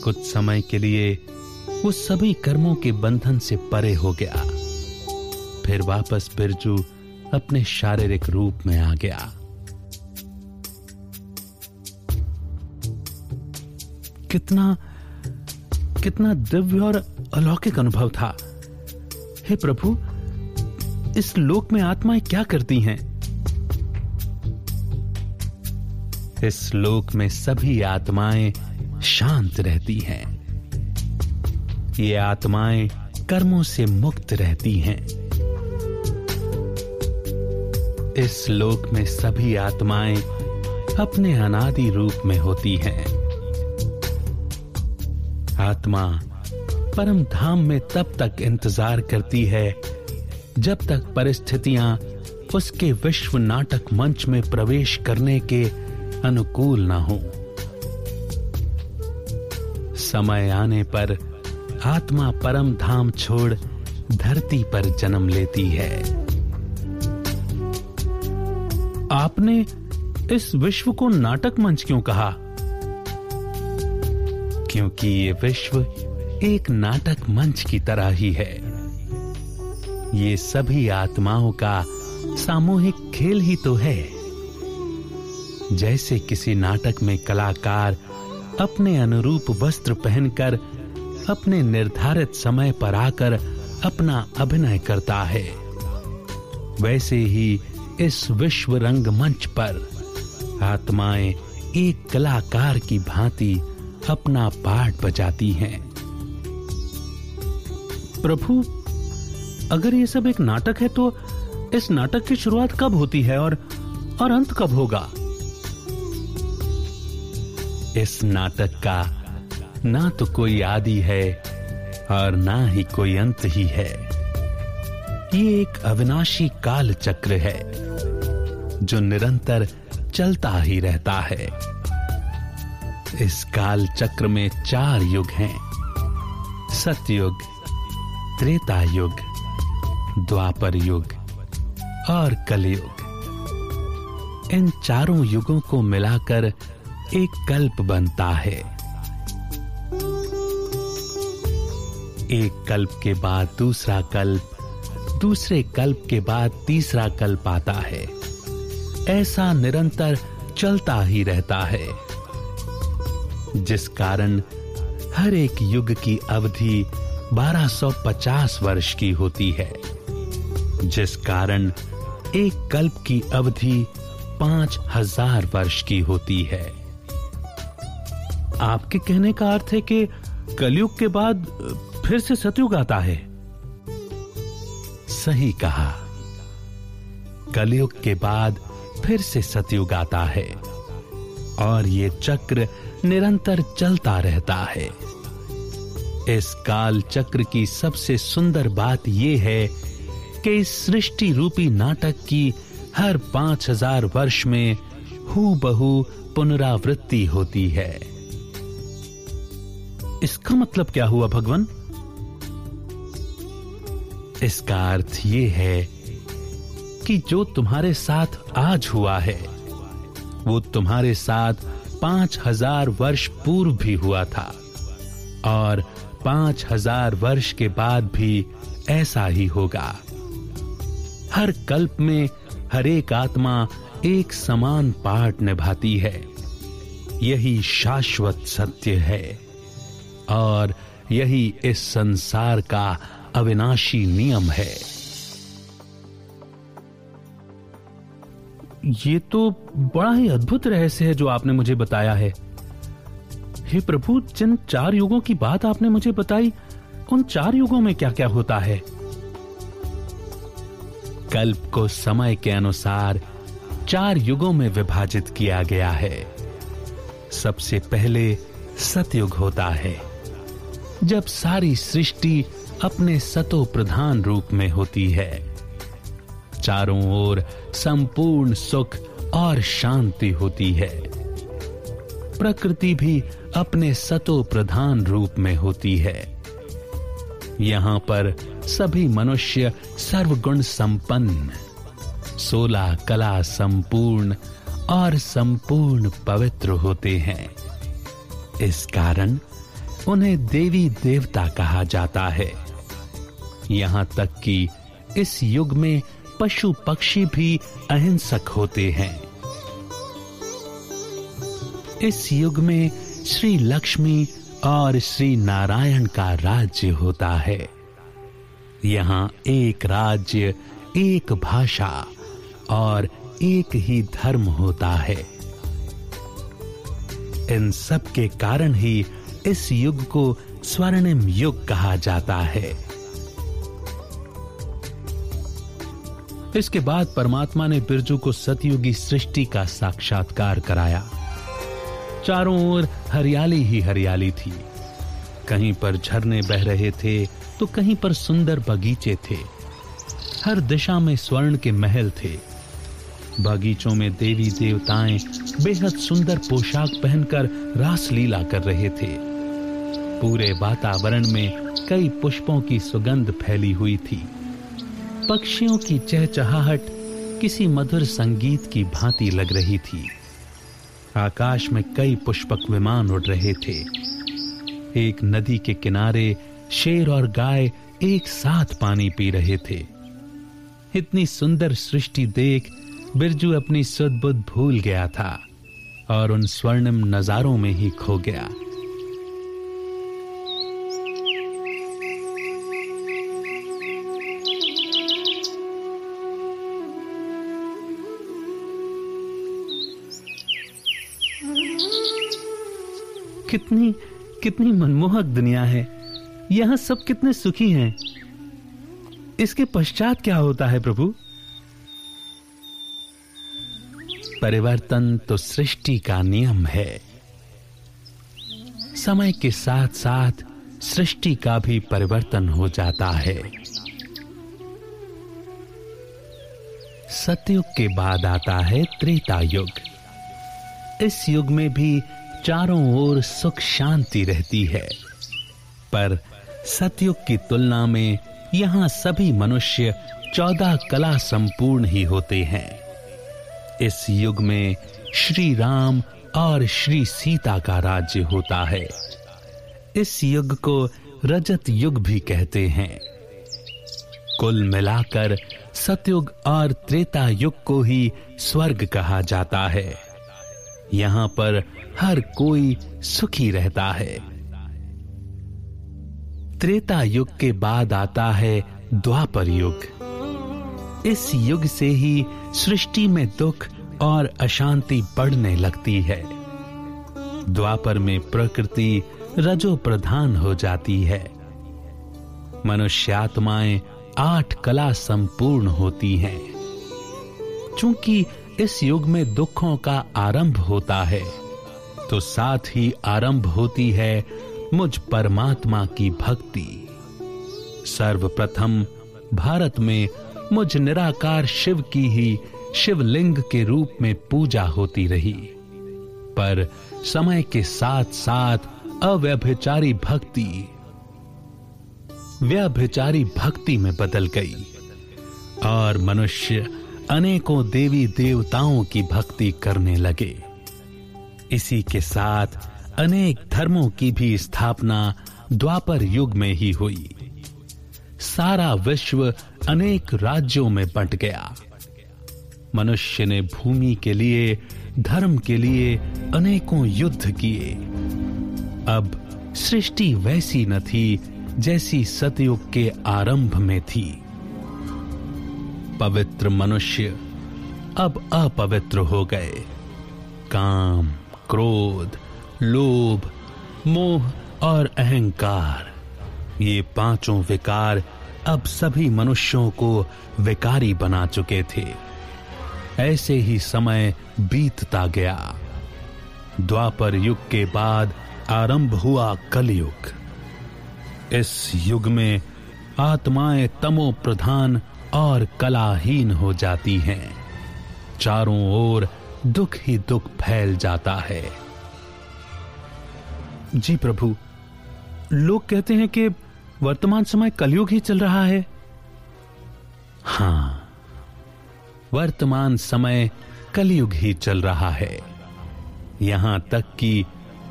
कुछ समय के लिए वो सभी कर्मों के बंधन से परे हो गया। फिर वापस बिरजू अपने शारीरिक रूप में आ गया। कितना कितना दिव्य और अलौकिक अनुभव था। हे प्रभु, इस लोक में आत्माएँ क्या करती हैं? इस लोक में सभी आत्माएँ शांत रहती हैं। ये आत्माएँ कर्मों से मुक्त रहती हैं। इस लोक में सभी आत्माएँ अपने अनादि रूप में होती हैं। आत्मा परम धाम में तब तक इंतज़ार करती है, जब तक परिस्थितियाँ उसके विश्व नाटक मंच में प्रवेश करने के अनुकूल ना हो। समय आने पर आत्मा परम धाम छोड़ धरती पर जन्म लेती है। आपने इस विश्व को नाटक मंच क्यों कहा? क्योंकि ये विश्व एक नाटक मंच की तरह ही है। ये सभी आत्माओं का सामूहिक खेल ही तो है। जैसे किसी नाटक में कलाकार अपने अनुरूप वस्त्र पहनकर अपने निर्धारित समय पर आकर अपना अभिनय करता है। वैसे ही इस विश्व रंगमंच पर आत्माएँ एक कलाकार की भांति अपना पाठ बजाती हैं। प्रभु, अगर ये सब एक नाटक है तो इस नाटक की शुरुआत कब होती है और और अंत कब होगा? इस नाटक का ना तो कोई आदि है और ना ही कोई अंत ही है। ये एक अविनाशी काल चक्र है, जो निरंतर चलता ही रहता है। इस काल चक्र में चार युग हैं, सतयुग त्रेता युग द्वापर युग और कलयुग। इन चारों युगों को मिलाकर एक कल्प बनता है। एक कल्प के बाद दूसरा कल्प, दूसरे कल्प के बाद तीसरा कल्प आता है। ऐसा निरंतर चलता ही रहता है। जिस कारण हर एक युग की अवधि 1250 वर्ष की होती है। जिस कारण एक कल्प की अवधि पाँच हज़ार वर्ष की होती है। आपके कहने का अर्थ है कि कलयुग के बाद फिर से सतयुग आता है। सही कहा। कलयुग के बाद फिर से सतयुग आता है और ये चक्र निरंतर चलता रहता है। इस काल चक्र की सबसे सुंदर बात यह है कि इस सृष्टि रूपी नाटक की हर पाँच हज़ार वर्ष में हु बहु पुनरावृत्ति होती है। इसका मतलब क्या हुआ भगवान? इसका अर्थ यह है कि जो तुम्हारे साथ आज हुआ है, वो तुम्हारे साथ पाँच हज़ार वर्ष पूर्व भी हुआ था और पाँच हज़ार वर्ष के बाद भी ऐसा ही होगा। हर कल्प में हर एक आत्मा एक समान पाठ निभाती है। यही शाश्वत सत्य है और यही इस संसार का अविनाशी नियम है। ये तो बड़ा ही अद्भुत रहस्य है जो आपने मुझे बताया है। हे प्रभु, जिन चार युगों की बात आपने मुझे बताई, उन चार युगों में क्या क्या होता है? कल्प को समय के अनुसार चार युगों में विभाजित किया गया है। सबसे पहले सतयुग होता है। जब सारी सृष्टि अपने सतो प्रधान रूप में होती है। चारों ओर संपूर्ण सुख और शांति होती है। प्रकृति भी अपने सतो प्रधान रूप में होती है। यहाँ पर सभी मनुष्य सर्वगुण संपन्न, सोलह कला संपूर्ण और संपूर्ण पवित्र होते हैं। इस कारण उन्हें देवी देवता कहा जाता है। यहाँ तक कि इस युग में पशु पक्षी भी अहिंसक होते हैं। इस युग में श्री लक्ष्मी और श्री नारायण का राज्य होता है। यहाँ एक राज्य, एक भाषा और एक ही धर्म होता है। इन सब के कारण ही इस युग को स्वर्णिम युग कहा जाता है। इसके बाद परमात्मा ने बिरजू को सतयुगी सृष्टि का साक्षात्कार कराया। चारों ओर हरियाली ही हरियाली थी। कहीं पर झरने बह रहे थे तो कहीं पर सुंदर बगीचे थे। हर दिशा में स्वर्ण के महल थे। बगीचों में देवी देवताएँ बेहद सुंदर पोशाक पहनकर रासलीला कर रहे थे। पूरे वातावरण में कई पुष्पों की सुगंध फैली हुई थी। पक्षियों की चहचहाहट किसी मधुर संगीत की भांति लग रही थी। आकाश में कई पुष्पक विमान उड़ रहे थे। एक नदी के किनारे शेर और गाय एक साथ पानी पी रहे थे। इतनी सुंदर सृष्टि देख बिरजू अपनी सुदबुद भूल गया था और उन स्वर्णिम नजारों में ही खो गया। कितनी कितनी मनमोहक दुनिया है। यहाँ सब कितने सुखी हैं। इसके पश्चात क्या होता है प्रभु? परिवर्तन तो सृष्टि का नियम है। समय के साथ साथ सृष्टि का भी परिवर्तन हो जाता है। सतयुग के बाद आता है त्रेता युग। इस युग में भी चारों ओर सुख शांति रहती है। पर सतयुग की तुलना में यहाँ सभी मनुष्य चौदह कला संपूर्ण ही होते हैं। इस युग में श्री राम और श्री सीता का राज्य होता है। इस युग को रजत युग भी कहते हैं। कुल मिलाकर सतयुग और त्रेता युग को ही स्वर्ग कहा जाता है। यहाँ पर हर कोई सुखी रहता है। त्रेता युग के बाद आता है द्वापर युग। इस युग से ही सृष्टि में दुख और अशांति बढ़ने लगती है। द्वापर में प्रकृति रजो प्रधान हो जाती है। मनुष्यात्माएँ आठ कला संपूर्ण होती हैं। चूँकि इस युग में दुखों का आरंभ होता है तो साथ ही आरंभ होती है मुझ परमात्मा की भक्ति। सर्वप्रथम भारत में मुझ निराकार शिव की ही शिवलिंग के रूप में पूजा होती रही। पर समय के साथ साथ अव्यभिचारी भक्ति, व्यभिचारी भक्ति में बदल गई और मनुष्य अनेकों देवी देवताओं की भक्ति करने लगे। इसी के साथ अनेक धर्मों की भी स्थापना द्वापर युग में ही हुई। सारा विश्व अनेक राज्यों में बंट गया। मनुष्य ने भूमि के लिए, धर्म के लिए अनेकों युद्ध किए। अब सृष्टि वैसी न थी जैसी सतयुग के आरंभ में थी। पवित्र मनुष्य अब अपवित्र हो गए। काम, क्रोध, लोभ, मोह और अहंकार, ये पाँचों विकार अब सभी मनुष्यों को विकारी बना चुके थे। ऐसे ही समय बीतता गया। द्वापर युग के बाद आरंभ हुआ कलयुग। इस युग में आत्माएँ तमो प्रधान और कलाहीन हो जाती हैं। चारों ओर दुख ही दुख फैल जाता है। जी प्रभु, लोग कहते हैं कि वर्तमान समय कलयुग ही चल रहा है। हाँ, वर्तमान समय कलयुग ही चल रहा है। यहाँ तक कि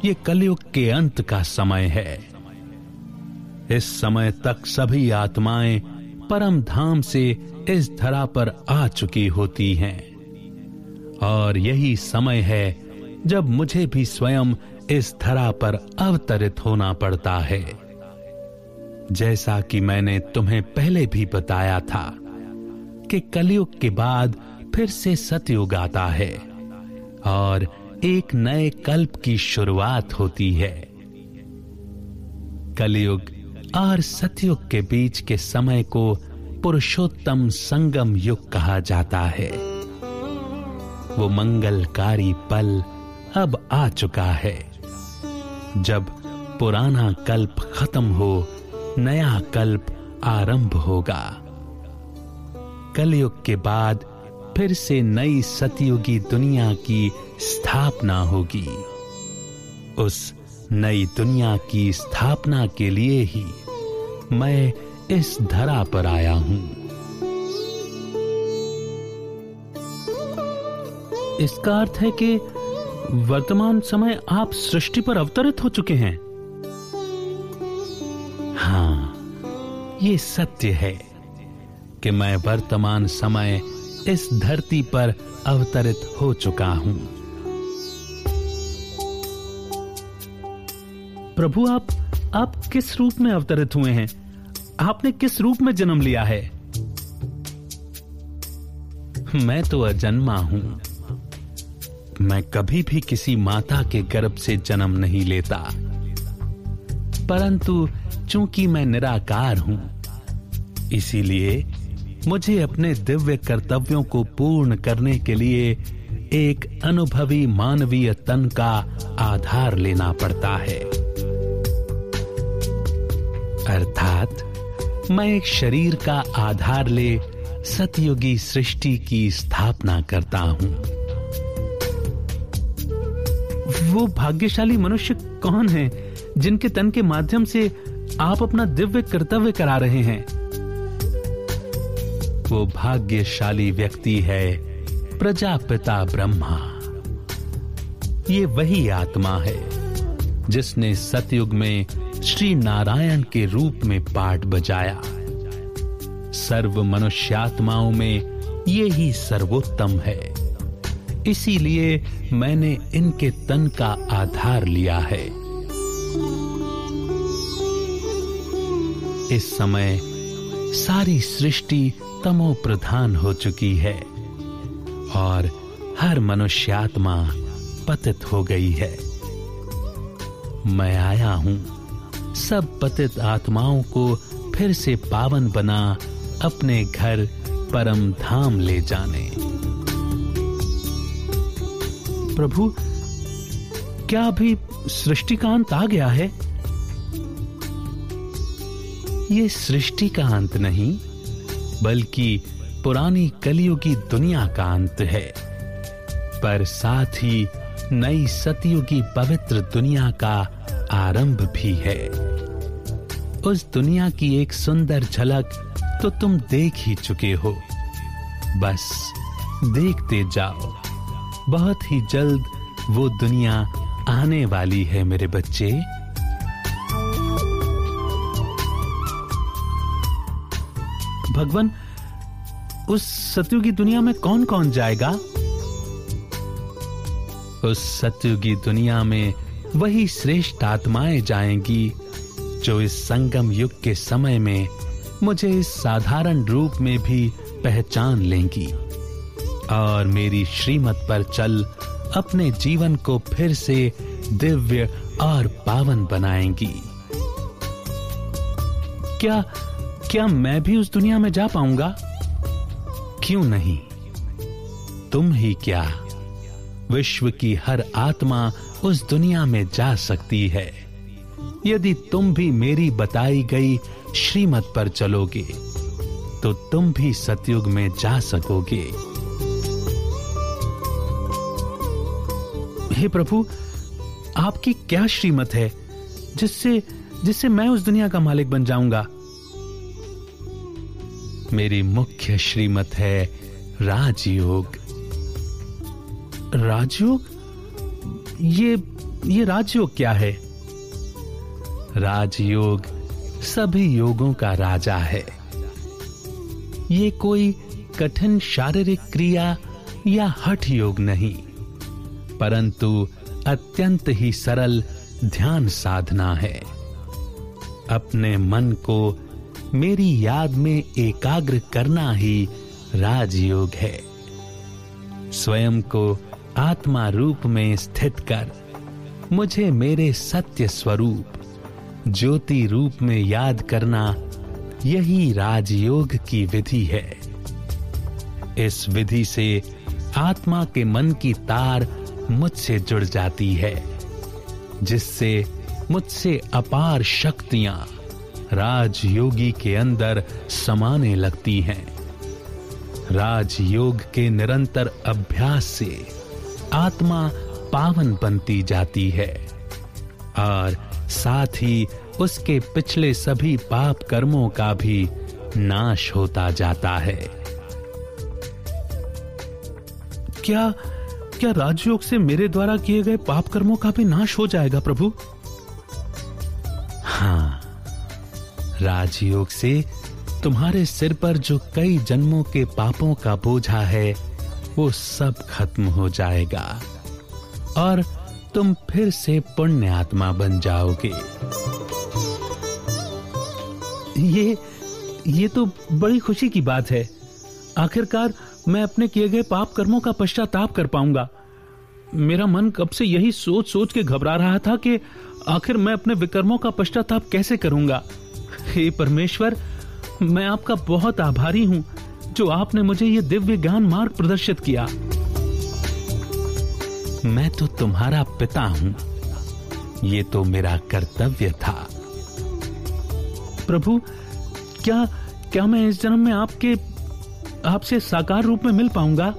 ये कलयुग के अंत का समय है। इस समय तक सभी आत्माएँ परम धाम से इस धरा पर आ चुकी होती हैं। और यही समय है जब मुझे भी स्वयं इस धरा पर अवतरित होना पड़ता है। जैसा कि मैंने तुम्हें पहले भी बताया था कि कलयुग के बाद फिर से सतयुग आता है और एक नए कल्प की शुरुआत होती है। कलयुग और सतयुग के बीच के समय को पुरुषोत्तम संगम युग कहा जाता है। वो मंगलकारी पल अब आ चुका है। जब पुराना कल्प खत्म हो, नया कल्प आरंभ होगा। कलयुग के बाद फिर से नई सतयुगी दुनिया की स्थापना होगी। उस नई दुनिया की स्थापना के लिए ही मैं इस धरा पर आया हूँ। इसका अर्थ है कि वर्तमान समय आप सृष्टि पर अवतरित हो चुके हैं। हाँ, ये सत्य है कि मैं वर्तमान समय इस धरती पर अवतरित हो चुका हूँ। प्रभु, आप आप किस रूप में अवतरित हुए हैं? आपने किस रूप में जन्म लिया है? मैं तो अजन्मा हूँ। मैं कभी भी किसी माता के गर्भ से जन्म नहीं लेता। परंतु चूँकि मैं निराकार हूँ, इसीलिए मुझे अपने दिव्य कर्तव्यों को पूर्ण करने के लिए एक अनुभवी मानवीय तन का आधार लेना पड़ता है। अर्थात, मैं एक शरीर का आधार ले सतयुगी सृष्टि की स्थापना करता हूँ। वो भाग्यशाली मनुष्य कौन है, जिनके तन के माध्यम से आप अपना दिव्य कर्तव्य करा रहे हैं? वो भाग्यशाली व्यक्ति है, प्रजापिता ब्रह्मा। ये वही आत्मा है, जिसने सतयुग में श्री नारायण के रूप में पाठ बजाया। सर्व मनुष्यात्माओं में ये ही सर्वोत्तम है। इसीलिए मैंने इनके तन का आधार लिया है। इस समय सारी सृष्टि तमो प्रधान हो चुकी है और हर मनुष्यात्मा पतित हो गई है। मैं आया हूँ। सब पतित आत्माओं को फिर से पावन बना अपने घर परम धाम ले जाने। प्रभु, क्या अभी सृष्टिकांत आ गया है? ये सृष्टि का अंत नहीं, बल्कि पुरानी कलियों की दुनिया का अंत है। पर साथ ही नई सतियों की पवित्र दुनिया का आरंभ भी है। उस दुनिया की एक सुंदर झलक तो तुम देख ही चुके हो। बस, देखते जाओ। बहुत ही जल्द वो दुनिया आने वाली है मेरे बच्चे। भगवान, उस सत्यु की दुनिया में कौन कौन जाएगा? उस सत्यु की दुनिया में वही श्रेष्ठ आत्माएँ जाएँगी, जो इस संगम युग के समय में मुझे इस साधारण रूप में भी पहचान लेंगी। और मेरी श्रीमत पर चल अपने जीवन को फिर से दिव्य और पावन बनाएँगी। क्या क्या मैं भी उस दुनिया में जा पाऊँगा? क्यों नहीं? तुम ही क्या? विश्व की हर आत्मा उस दुनिया में जा सकती है। यदि तुम भी मेरी बताई गई श्रीमत पर चलोगे तो तुम भी सतयुग में जा सकोगे। हे प्रभु, आपकी क्या श्रीमत है, जिससे जिससे मैं उस दुनिया का मालिक बन जाऊँगा? मेरी मुख्य श्रीमत है राजयोग। राजयोग? ये ये राजयोग क्या है? राजयोग सभी योगों का राजा है। ये कोई कठिन शारीरिक क्रिया या हठ योग नहीं, परंतु अत्यंत ही सरल ध्यान साधना है। अपने मन को मेरी याद में एकाग्र करना ही राजयोग है। स्वयं को आत्मा रूप में स्थित कर, मुझे मेरे सत्य स्वरूप, ज्योति रूप में याद करना यही राजयोग की विधि है। इस विधि से आत्मा के मन की तार मुझसे जुड़ जाती है, जिससे मुझसे अपार शक्तियाँ राजयोगी के अंदर समाने लगती हैं। राजयोग के निरंतर अभ्यास से आत्मा पावन बनती जाती है। और साथ ही उसके पिछले सभी पाप कर्मों का भी नाश होता जाता है। क्या क्या राजयोग से मेरे द्वारा किए गए पाप कर्मों का भी नाश हो जाएगा प्रभु? हाँ राजयोग से तुम्हारे सिर पर जो कई जन्मों के पापों का बोझा है वो सब खत्म हो जाएगा और तुम फिर से पुण्य आत्मा बन जाओगे। ये ये तो बड़ी खुशी की बात है। आखिरकार मैं अपने किए गए पाप कर्मों का पश्चाताप कर पाऊँगा। मेरा मन कब से यही सोच सोच के घबरा रहा था कि आखिर मैं अपने विकर्मों का पश्चाताप कैसे करूँगा? हे परमेश्वर, मैं आपका बहुत आभारी हूँ। जो आपने मुझे यह दिव्य ज्ञान मार्ग प्रदर्शित किया। मैं तो तुम्हारा पिता हूँ। ये तो मेरा कर्तव्य था। प्रभु, क्या क्या मैं इस जन्म में आपके, आपसे साकार रूप में मिल पाऊँगा?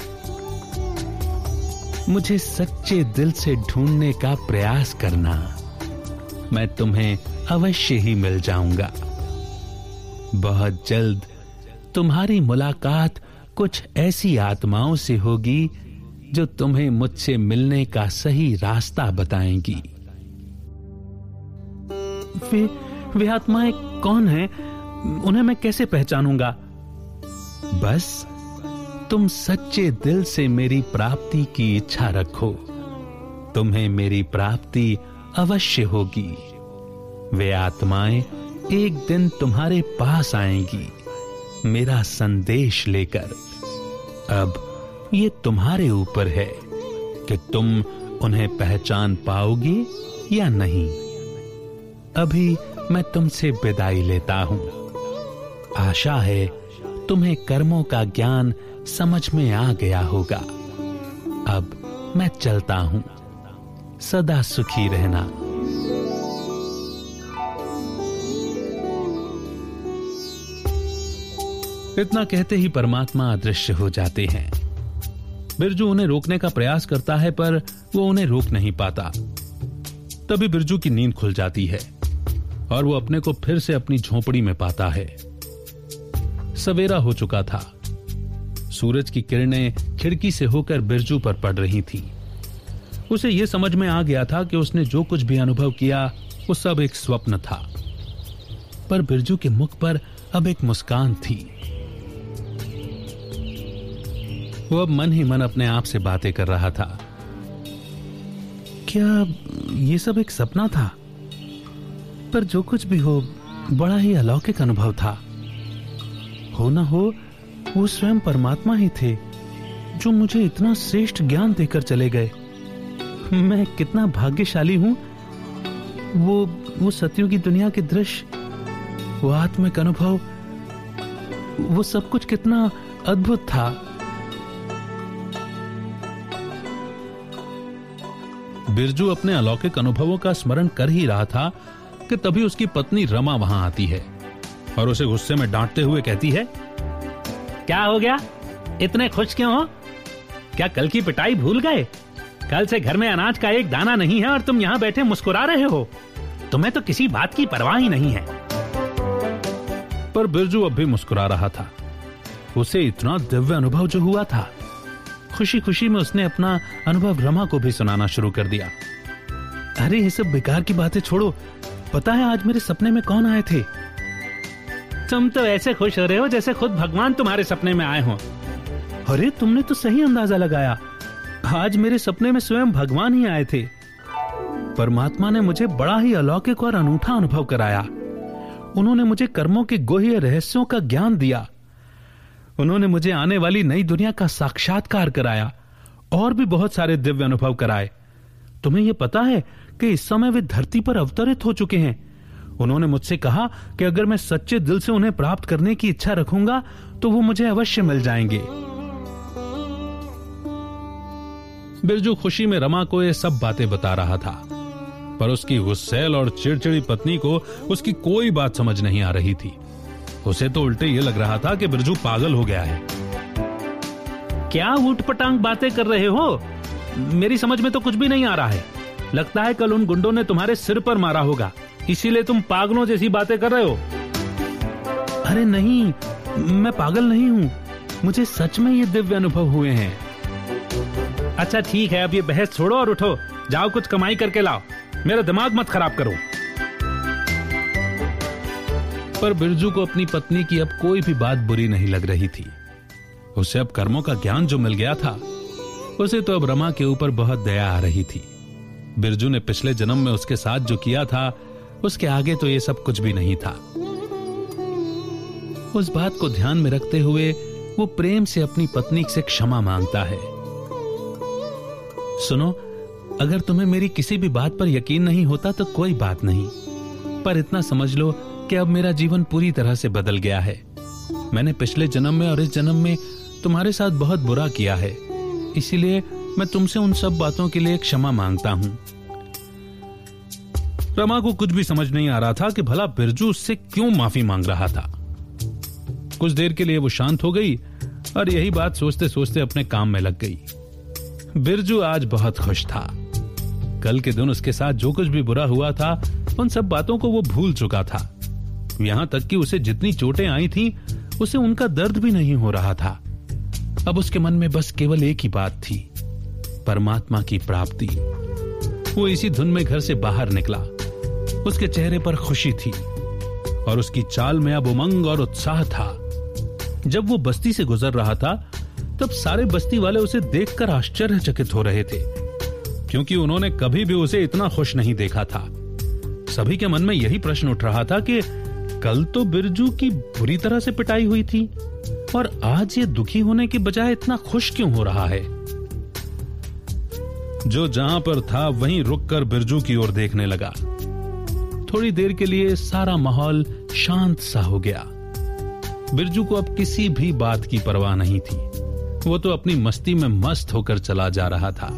मुझे सच्चे दिल से ढूँढने का प्रयास करना। मैं तुम्हें अवश्य ही मिल जाऊँगा। बहुत जल्द तुम्हारी मुलाकात कुछ ऐसी आत्माओं से होगी जो तुम्हें मुझसे मिलने का सही रास्ता बताएँगी। वे वे आत्माएँ कौन हैं? उन्हें मैं कैसे पहचानूँगा? बस, तुम सच्चे दिल से मेरी प्राप्ति की इच्छा रखो। तुम्हें मेरी प्राप्ति अवश्य होगी। वे आत्माएँ एक दिन तुम्हारे पास आएँगी। मेरा संदेश लेकर। अब ये तुम्हारे ऊपर है कि तुम उन्हें पहचान पाओगे या नहीं। अभी मैं तुमसे विदाई लेता हूँ। आशा है तुम्हें कर्मों का ज्ञान समझ में आ गया होगा। अब मैं चलता हूँ। सदा सुखी रहना। इतना कहते ही परमात्मा अदृश्य हो जाते हैं। बिरजू उन्हें रोकने का प्रयास करता है, पर वो उन्हें रोक नहीं पाता। तभी बिरजू की नींद खुल जाती है, और वो अपने को फिर से अपनी झोपड़ी में पाता है। सवेरा हो चुका था। सूरज की किरणें खिड़की से होकर बिरजू पर पड़ रही थी। उसे यह समझ में आ गया था कि उसने जो कुछ भी अनुभव किया, वो सब एक स्वप्न था। पर बिरजू के मुख पर अब एक मुस्कान थी। वो अब मन ही मन अपने आप से बातें कर रहा था। क्या ये सब एक सपना था? पर जो कुछ भी हो, बड़ा ही अलौकिक अनुभव था। हो ना हो, वो स्वयं परमात्मा ही थे, जो मुझे इतना श्रेष्ठ ज्ञान देकर चले गए। मैं कितना भाग्यशाली हूँ। वो वो सत्यों की दुनिया के दृश्य, वो आत्मिक अनुभव, वो सब कुछ कितना अद्भुत था। बिरजू अपने अलौकिक अनुभवों का स्मरण कर ही रहा था कि तभी उसकी पत्नी रमा वहाँ आती है और उसे गुस्से में डांटते हुए कहती है, क्या हो गया? इतने खुश क्यों हो? क्या कल की पिटाई भूल गए? कल से घर में अनाज का एक दाना नहीं है और तुम यहाँ बैठे मुस्कुरा रहे हो। तुम्हें तो किसी बात की परवाह ही नहीं है। पर बिरजू अब भी मुस्कुरा रहा था। उसे इतना दिव्य अनुभव जो हुआ था खुशी खुशी में उसने अपना अनुभव रमा को भी सुनाना शुरू कर दिया। अरे, ये सब बेकार की बातें छोड़ो। पता है आज मेरे सपने में कौन आए थे? तुम तो ऐसे खुश हो रहे हो जैसे खुद भगवान तुम्हारे सपने में आए हो। अरे, तुमने तो सही अंदाज़ा लगाया। आज मेरे सपने में स्वयं भगवान ही आए थे। परमात्मा ने मुझे बड़ा ही अलौकिक और अनूठा अनुभव कराया। उन्होंने मुझे कर्मों के गोह्य रहस्यों का ज्ञान दिया। उन्होंने मुझे आने वाली नई दुनिया का साक्षात्कार कराया और भी बहुत सारे दिव्य अनुभव कराए। तुम्हें यह पता है कि इस समय वे धरती पर अवतरित हो चुके हैं। उन्होंने मुझसे कहा कि अगर मैं सच्चे दिल से उन्हें प्राप्त करने की इच्छा रखूँगा तो वो मुझे अवश्य मिल जाएँगे। बिरजू खुशी में रमा को ये सब बातें बता रहा था, पर उसकी गुस्सेल और चिड़चिड़ी पत्नी को उसकी कोई बात समझ नहीं आ रही थी। उसे तो उल्टे ये लग रहा था कि बिरजू पागल हो गया है। क्या उठ पटांग बातें कर रहे हो? मेरी समझ में तो कुछ भी नहीं आ रहा है। लगता है कल उन गुंडों ने तुम्हारे सिर पर मारा होगा। इसीलिए तुम पागलों जैसी बातें कर रहे हो। अरे नहीं, मैं पागल नहीं हूँ। मुझे सच में ये दिव्य अनुभव हुए हैं। अच्छा ठीक है, अब ये बहस छोड़ो और उठो। जाओ, कुछ कमाई करके लाओ। मेरा दिमाग मत खराब करो। पर बिरजू को अपनी पत्नी की अब कोई भी बात बुरी नहीं लग रही थी। उसे अब कर्मों का ज्ञान जो मिल गया था, उसे तो अब रमा के ऊपर बहुत दया आ रही थी। बिरजू ने पिछले जन्म में उसके साथ जो किया था, उसके आगे तो ये सब कुछ भी नहीं था। उस बात को ध्यान में रखते हुए वो प्रेम से अपनी पत्नी से क्षमा माँगता है। सुनो, अगर तुम्हें मेरी किसी भी बात पर यकीन नहीं होता तो कोई बात नहीं, पर इतना समझ लो कि अब मेरा जीवन पूरी तरह से बदल गया है। मैंने पिछले जन्म में और इस जन्म में तुम्हारे साथ बहुत बुरा किया है। इसीलिए मैं तुमसे उन सब बातों के लिए क्षमा माँगता हूँ। रमा को कुछ भी समझ नहीं आ रहा था कि भला बिरजू उससे क्यों माफ़ी मांग रहा था। कुछ देर के लिए वो शांत हो गई और यही बात सोचते सोचते अपने काम में लग गई। बिरजू आज बहुत खुश था। कल के दिन उसके साथ जो कुछ भी बुरा हुआ था, उन सब बातों को वो भूल चुका था। यहाँ तक कि उसे जितनी चोटें आई थीं, उसे उनका दर्द भी नहीं हो रहा था। अब उसके मन में बस केवल एक ही बात थी परमात्मा की प्राप्ति। वो इसी धुन में घर से बाहर निकला। उसके चेहरे पर खुशी थी और उसकी चाल में अब उमंग और उत्साह था। जब वो बस्ती से गुजर रहा था तब सारे बस्ती वाले उसे देखकर आश्चर्यचकित हो रहे थे क्योंकि उन्होंने कभी भी उसे इतना खुश नहीं देखा था। सभी के मन में यही प्रश्न उठ रहा था कि कल तो बिरजू की बुरी तरह से पिटाई हुई थी, और आज ये दुखी होने के बजाय इतना खुश क्यों हो रहा है? जो जहाँ पर था, वहीं रुककर बिरजू की ओर देखने लगा। थोड़ी देर के लिए सारा माहौल शांत सा हो गया। बिरजू को अब किसी भी बात की परवाह नहीं थी। वो तो अपनी मस्ती में मस्त होकर चला जा रहा था।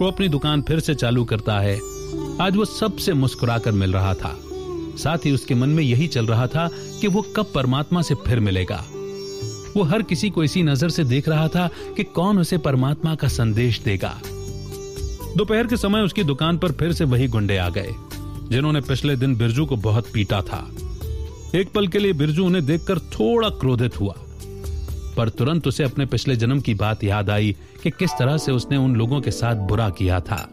वो अपनी दुकान फिर से चालू करता है। आज वो सबसे मुस्कुराकर मिल रहा था। साथ ही उसके मन में यही चल रहा था कि वो कब परमात्मा से फिर मिलेगा। वो हर किसी को इसी नज़र से देख रहा था कि कौन उसे परमात्मा का संदेश देगा। दोपहर के समय उसकी दुकान पर फिर से वही गुंडे आ गए, जिन्होंने पिछले दिन बिरजू को बहुत पीटा था। एक पल के लिए बिरजू उन्हें देखकर थोड़ा क्रोधित हुआ। पर तुरंत उसे अपने पिछले जन्म की बात याद आई कि किस तरह से उसने उन लोगों के साथ बुरा किया था।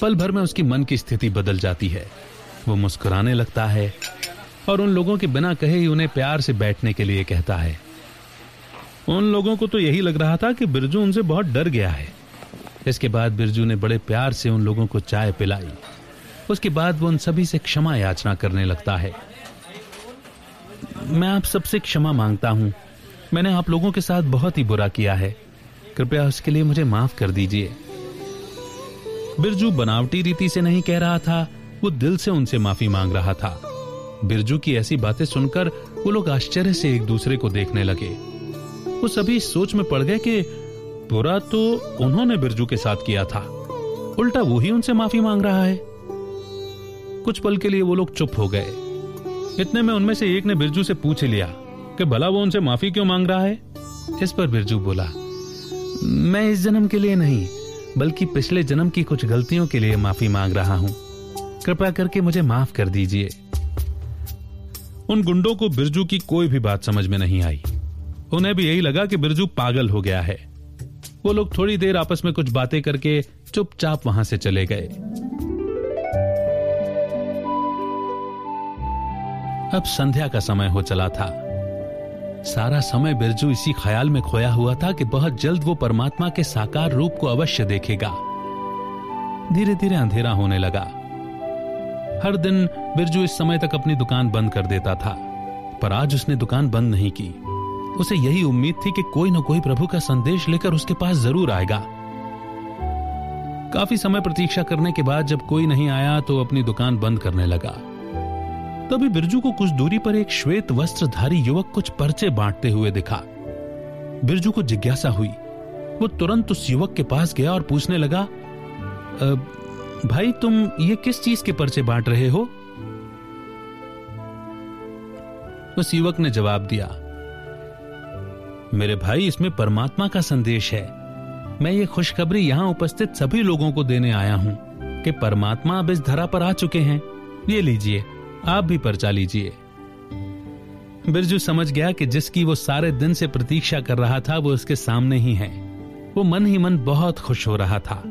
पल भर में उसकी मन की स्थिति बदल जाती है। वो मुस्कुराने लगता है और उन लोगों के बिना कहे ही उन्हें प्यार से बैठने के लिए कहता है। उन लोगों को तो यही लग रहा था कि बिरजू उनसे बहुत डर गया है। इसके बाद बिरजू ने बड़े प्यार से उन लोगों को चाय पिलाई। उसके बाद वो उन सभी से क्षमा याचना करने लगता है। मैं आप सबसे क्षमा माँगता हूँ। मैंने आप लोगों के साथ बहुत ही बुरा किया है। कृपया उसके लिए मुझे माफ़ कर दीजिए। बिरजू बनावटी रीति से नहीं कह रहा था वो दिल से उनसे माफ़ी मांग रहा था। बिरजू की ऐसी बातें सुनकर वो लोग आश्चर्य से एक दूसरे को देखने लगे। वो सभी सोच में पड़ गए कि बुरा तो उन्होंने बिरजू के साथ किया था। उल्टा वो ही उनसे माफ़ी मांग रहा है। कुछ पल के लिए वो लोग चुप हो गए। इतने में उनमें से एक ने बिरजू से पूछ लिया कि भला वो उनसे माफ़ी क्यों मांग रहा है? इस पर बिरजू बोला, मैं इस जन्म के लिए नहीं, बल्कि पिछले जन्म की कुछ गलतियों के लिए माफ़ी मांग रहा हूँ। कृपया करके मुझे माफ़ कर दीजिए। उन गुंडों को बिरजू की कोई भी बात समझ में नहीं आई। उन्हें भी यही लगा कि बिरजू पागल हो गया है। वो लोग थोड़ी देर आपस में कुछ बातें करके चुपचाप वहाँ से चले गए। अब संध्या का समय हो चला था। सारा समय बिरजू इसी ख्याल में खोया हुआ था कि बहुत जल्द वो परमात्मा के साकार रूप को अवश्य देखेगा। धीरे धीरे अंधेरा होने लगा। हर दिन बिरजू इस समय तक अपनी दुकान बंद कर देता था, पर आज उसने दुकान बंद नहीं की। उसे यही उम्मीद थी कि कोई न कोई प्रभु का संदेश लेकर उसके पास ज़रूर आएगा। काफ़ी समय प्रतीक्षा करने के बाद जब कोई नहीं आया तो अपनी दुकान बंद करने लगा। तभी बिरजू को कुछ दूरी पर एक श्वेत वस्त्रधारी युवक कुछ पर्चे बांटते हुए दिखा। बिरजू को जिज्ञासा हुई। वो तुरंत उस युवक के पास गया और पूछने लगा भाई, तुम ये किस चीज़ के पर्चे बांट रहे हो? उस युवक ने जवाब दिया, मेरे भाई, इसमें परमात्मा का संदेश है। मैं ये खुशखबरी यहाँ उपस्थित सभी लोगों को देने आया हूँ कि परमात्मा अब इस धरा पर आ चुके हैं। ये लीजिए, आप भी पर्चा लीजिए। बिरजू समझ गया कि जिसकी वो सारे दिन से प्रतीक्षा कर रहा था, वो उसके सामने ही है। वो मन ही मन बहुत खुश हो रहा था।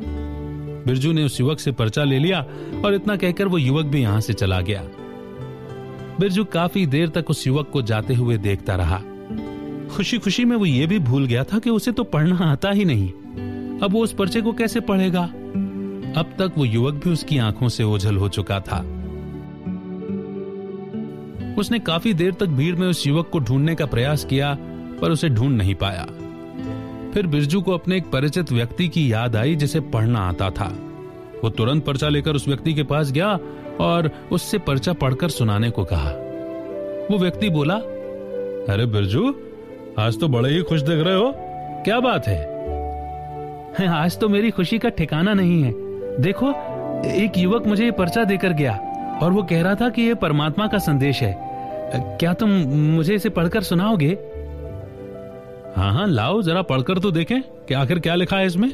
बिरजू ने उस युवक से पर्चा ले लिया और इतना कहकर वो युवक भी यहाँ से चला गया। बिरजू काफ़ी देर तक उस युवक को जाते हुए देखता रहा। खुशी खुशी में वो ये भी भूल गया था कि उसे तो पढ़ना आता ही नहीं। अब वो उस पर्चे को कैसे पढ़ेगा? अब तक वो युवक भी उसकी आँखों से ओझल हो चुका था। उसने काफ़ी देर तक भीड़ में उस युवक को ढूँढने का प्रयास किया, पर उसे ढूंढ नहीं पाया। फिर बिरजू को अपने एक परिचित व्यक्ति की याद आई जिसे पढ़ना आता था। वो तुरंत पर्चा लेकर उस व्यक्ति के पास गया और उससे पर्चा पढ़कर सुनाने को कहा। वो व्यक्ति बोला, अरे बिरजू, आज तो बड़े ही खुश दिख रहे हो। क्या बात है? आज तो मेरी खुशी का ठिकाना नहीं है। देखो, एक युवक मुझे ये पर्चा देकर गया और वो कह रहा था कि ये परमात्मा का संदेश है। क्या तुम मुझे इसे पढ़कर सुनाओगे? हाँ हाँ लाओ, जरा पढ़कर तो देखें, कि आखिर क्या लिखा है इसमें?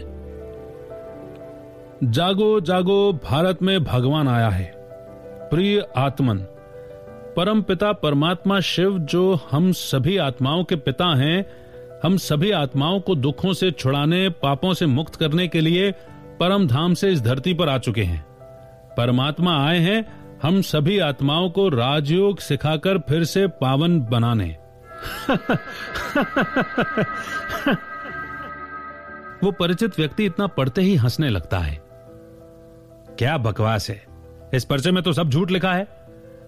जागो जागो, भारत में भगवान आया है, प्रिय आत्मन। परम पिता, परमात्मा, शिव, जो हम सभी आत्माओं के पिता हैं, हम सभी आत्माओं को दुखों से छुड़ाने, पापों से मुक्त करने के लिए परम धाम से इस धरती पर आ चुके हैं। परमात्मा आए हैं, हम सभी आत्माओं को राजयोग सिखाकर फिर से पावन बनाने। वो परिचित व्यक्ति इतना पढ़ते ही हंसने लगता है। क्या बकवास है? इस पर्चे में तो सब झूठ लिखा है।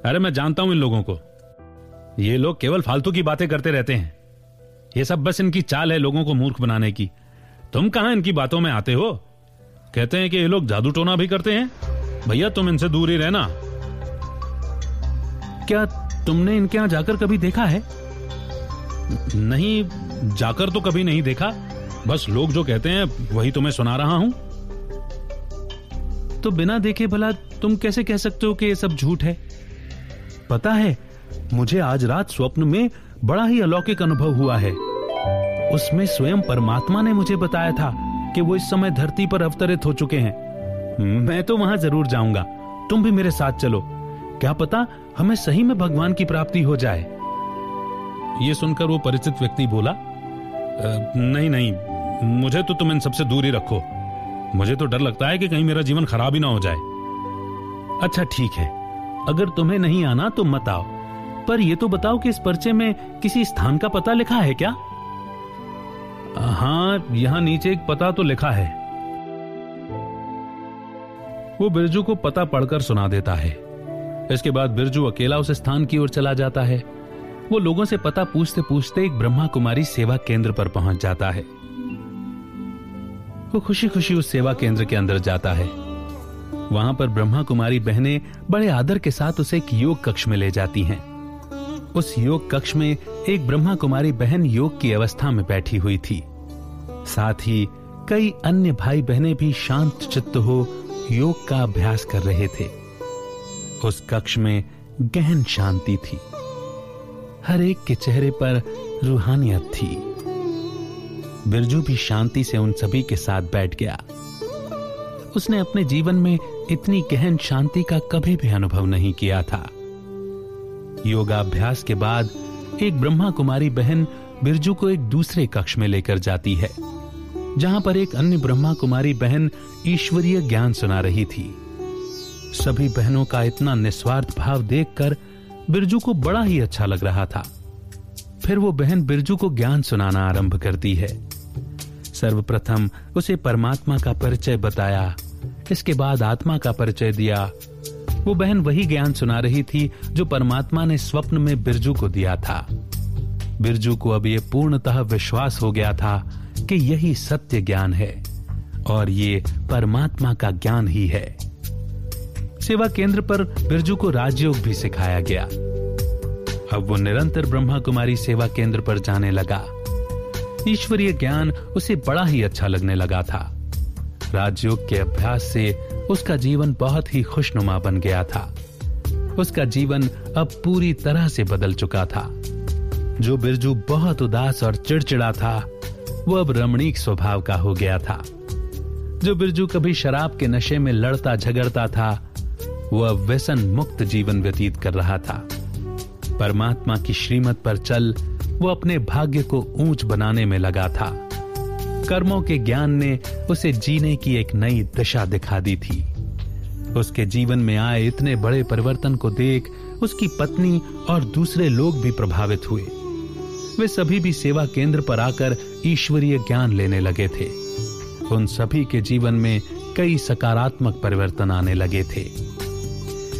अरे मैं जानता हूँ इन लोगों को। ये लोग केवल फालतू की बातें करते रहते हैं। ये सब बस इनकी चाल है लोगों को मूर्ख बनाने की। तुम कहाँ इनकी बातों में आते हो? कहते हैं कि ये लोग जादू टोना भी करते हैं। भैया, तुम इनसे दूर ही रहना। क्या तुमने इनके यहाँ जाकर कभी देखा है? नहीं, जाकर तो कभी नहीं देखा। बस लोग जो कहते हैं, वही तुम्हें सुना रहा हूँ। तो बिना देखे भला तुम कैसे कह सकते हो कि ये सब झूठ है? पता है, मुझे आज रात स्वप्न में बड़ा ही अलौकिक अनुभव हुआ है। उसमें स्वयं परमात्मा ने मुझे बताया था कि वो इस समय धरती पर अवतरित हो चुके हैं। मैं तो वहाँ ज़रूर जाऊँगा। तुम भी मेरे साथ चलो। क्या पता हमें सही में भगवान की प्राप्ति हो जाए। ये सुनकर वो परिचित व्यक्ति बोला नहीं नहीं, मुझे तो तुम इन सबसे दूर ही रखो। मुझे तो डर लगता है कि कहीं मेरा जीवन खराब ही ना हो जाए। अच्छा ठीक है। अगर तुम्हें नहीं आना तो मत आओ। पर यह तो बताओ कि इस पर्चे में किसी स्थान का पता लिखा है क्या? हाँ यहाँ नीचे एक पता तो लिखा है। वो बिरजू को पता पढ़कर सुना देता है। इसके बाद बिरजू अकेला उस स्थान की ओर चला जाता है। वो लोगों से पता पूछते पूछते एक ब्रह्मा कुमारी सेवा केंद्र पर पहुँच जाता है। वो खुशी खुशी उस सेवा केंद्र के अंदर जाता है। वहाँ पर ब्रह्मा कुमारी बहनें बड़े आदर के साथ उसे एक योग कक्ष में ले जाती हैं। उस योग कक्ष में एक ब्रह्मा कुमारी बहन योग की अवस्था में बैठी हुई थी। साथ ही कई अन्य भाई बहनें भी शांत चित्त हो योग का अभ्यास कर रहे थे। उस कक्ष में गहन शांति थी। हर एक के चेहरे पर रूहानियत थी। बिरजू भी शांति से उन सभी के साथ बैठ गया। उसने अपने जीवन में इतनी गहन शांति का कभी भी अनुभव नहीं किया था। योगाभ्यास के बाद एक ब्रह्मा कुमारी बहन बिरजू को एक दूसरे कक्ष में लेकर जाती है, जहाँ पर एक अन्य ब्रह्मा कुमारी बहन ईश्वरीय ज्ञान सुना रही थी। सभी बहनों का इतना निस्वार्थ भाव देखकर बिरजू को बड़ा ही अच्छा लग रहा था। फिर वो बहन बिरजू को ज्ञान सुनाना आरंभ करती है। सर्वप्रथम उसे परमात्मा का परिचय बताया। इसके बाद आत्मा का परिचय दिया। वो बहन वही ज्ञान सुना रही थी जो परमात्मा ने स्वप्न में बिरजू को दिया था। बिरजू को अब यह पूर्णतः विश्वास हो गया था कि यही सत्य ज्ञान है और ये परमात्मा का ज्ञान ही है। सेवा केंद्र पर बिरजू को राजयोग भी सिखाया गया। अब वो निरंतर ब्रह्मा कुमारी सेवा केंद्र पर जाने लगा। ईश्वरीय ज्ञान उसे बड़ा ही अच्छा लगने लगा था। राजयोग के अभ्यास से उसका जीवन बहुत ही खुशनुमा बन गया था। उसका जीवन अब पूरी तरह से बदल चुका था। जो बिरजू बहुत उदास और चिड़चिड़ा था, वो अब रमणीक स्वभाव का हो गया था। जो बिरजू कभी शराब के नशे में लड़ता झगड़ता था वो अब व्यसन मुक्त जीवन व्यतीत कर रहा था। परमात्मा की श्रीमत पर चल, वो अपने भाग्य को ऊंच बनाने में लगा था। कर्मों के ज्ञान ने उसे जीने की एक नई दिशा दिखा दी थी। उसके जीवन में आए इतने बड़े परिवर्तन को देख, उसकी पत्नी और दूसरे लोग भी प्रभावित हुए। वे सभी भी सेवा केंद्र पर आकर ईश्वरीय ज्ञान लेने लगे थे। उन सभी के जीवन में कई सकारात्मक परिवर्तन आने लगे थे।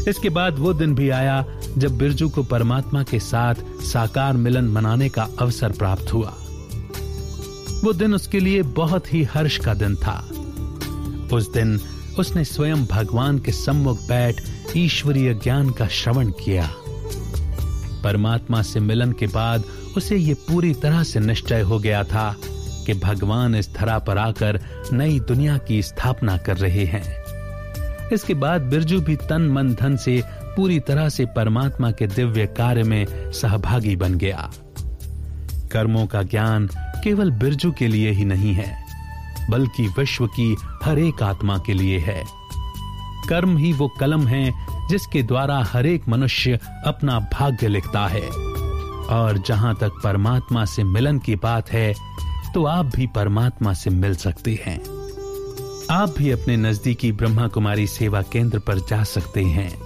इसके बाद वो दिन भी आया जब बिरजू को परमात्मा के साथ साकार मिलन मनाने का अवसर प्राप्त हुआ। वो दिन उसके लिए बहुत ही हर्ष का दिन था। उस दिन उसने स्वयं भगवान के सम्मुख बैठ ईश्वरीय ज्ञान का श्रवण किया। परमात्मा से मिलन के बाद उसे ये पूरी तरह से निश्चय हो गया था कि भगवान इस धरा पर आकर नई दुनिया की स्थापना कर रहे हैं। इसके बाद बिरजू भी तन मन धन से पूरी तरह से परमात्मा के दिव्य कार्य में सहभागी बन गया। कर्मों का ज्ञान केवल बिरजू के लिए ही नहीं है, बल्कि विश्व की हर एक आत्मा के लिए है। कर्म ही वो कलम है जिसके द्वारा हर एक मनुष्य अपना भाग्य लिखता है। और जहाँ तक परमात्मा से मिलन की बात है तो आप भी परमात्मा से मिल सकते हैं। आप भी अपने नजदीकी ब्रह्मा कुमारी सेवा केंद्र पर जा सकते हैं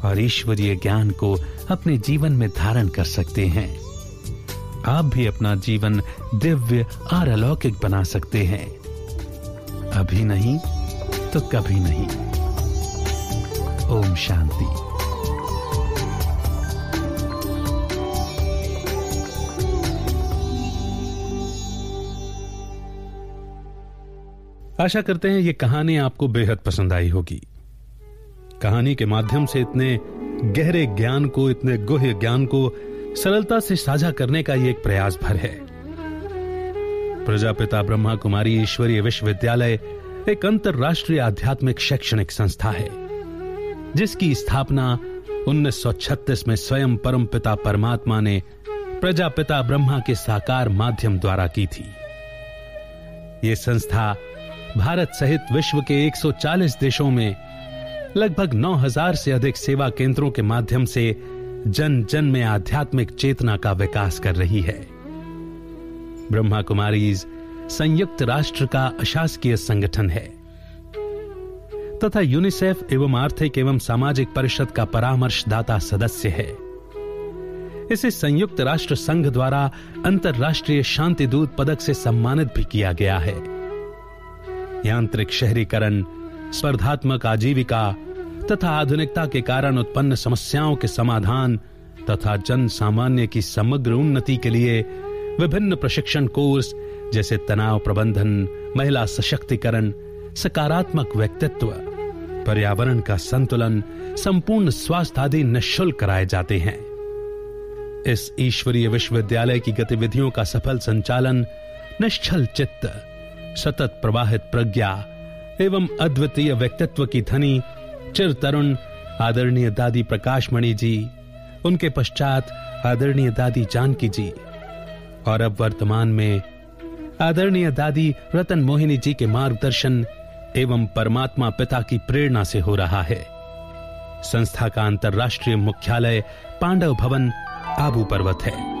और ईश्वरीय ज्ञान को अपने जीवन में धारण कर सकते हैं। आप भी अपना जीवन दिव्य और अलौकिक बना सकते हैं। अभी नहीं तो कभी नहीं। ओम शांति। आशा करते हैं ये कहानी आपको बेहद पसंद आई होगी। कहानी के माध्यम से इतने गहरे ज्ञान को, इतने गुह्य ज्ञान को सरलता से साझा करने का ये एक प्रयास भर है। प्रजापिता ब्रह्मा कुमारी ईश्वरीय विश्वविद्यालय एक अंतरराष्ट्रीय आध्यात्मिक शैक्षणिक संस्था है, जिसकी स्थापना 1936 में स्वयं परम पिता परमात्मा ने प्रजापिता ब्रह्मा के साकार माध्यम द्वारा की थी। यह संस्था भारत सहित विश्व के 140 देशों में लगभग 9000 से अधिक सेवा केंद्रों के माध्यम से जन जन में आध्यात्मिक चेतना का विकास कर रही है। ब्रह्मा कुमारीज संयुक्त राष्ट्र का अशासकीय संगठन है। तथा यूनिसेफ एवं आर्थिक एवं सामाजिक परिषद का परामर्शदाता सदस्य है। इसे संयुक्त राष्ट्र संघ द्वारा अंतर्राष्ट्रीय शांति दूत पदक से सम्मानित भी किया गया है। यांत्रिक शहरीकरण, स्पर्धात्मक आजीविका तथा आधुनिकता के कारण उत्पन्न समस्याओं के समाधान तथा जन सामान्य की समग्र उन्नति के लिए विभिन्न प्रशिक्षण कोर्स जैसे तनाव प्रबंधन, महिला सशक्तिकरण, सकारात्मक व्यक्तित्व, पर्यावरण का संतुलन, संपूर्ण स्वास्थ्य आदि निःशुल्क कराए जाते हैं। इस ईश्वरीय विश्वविद्यालय की गतिविधियों का सफल संचालन निश्चल चित्त सतत प्रवाहित प्रज्ञा एवं अद्वितीय व्यक्तित्व की धनी चिर तरुण आदरणीय दादी प्रकाशमणि जी, उनके पश्चात आदरणीय दादी जानकी जी, और अब वर्तमान में आदरणीय दादी रतन मोहिनी जी के मार्गदर्शन एवं परमात्मा पिता की प्रेरणा से हो रहा है। संस्था का अंतर्राष्ट्रीय मुख्यालय पांडव भवन, आबू पर्वत है।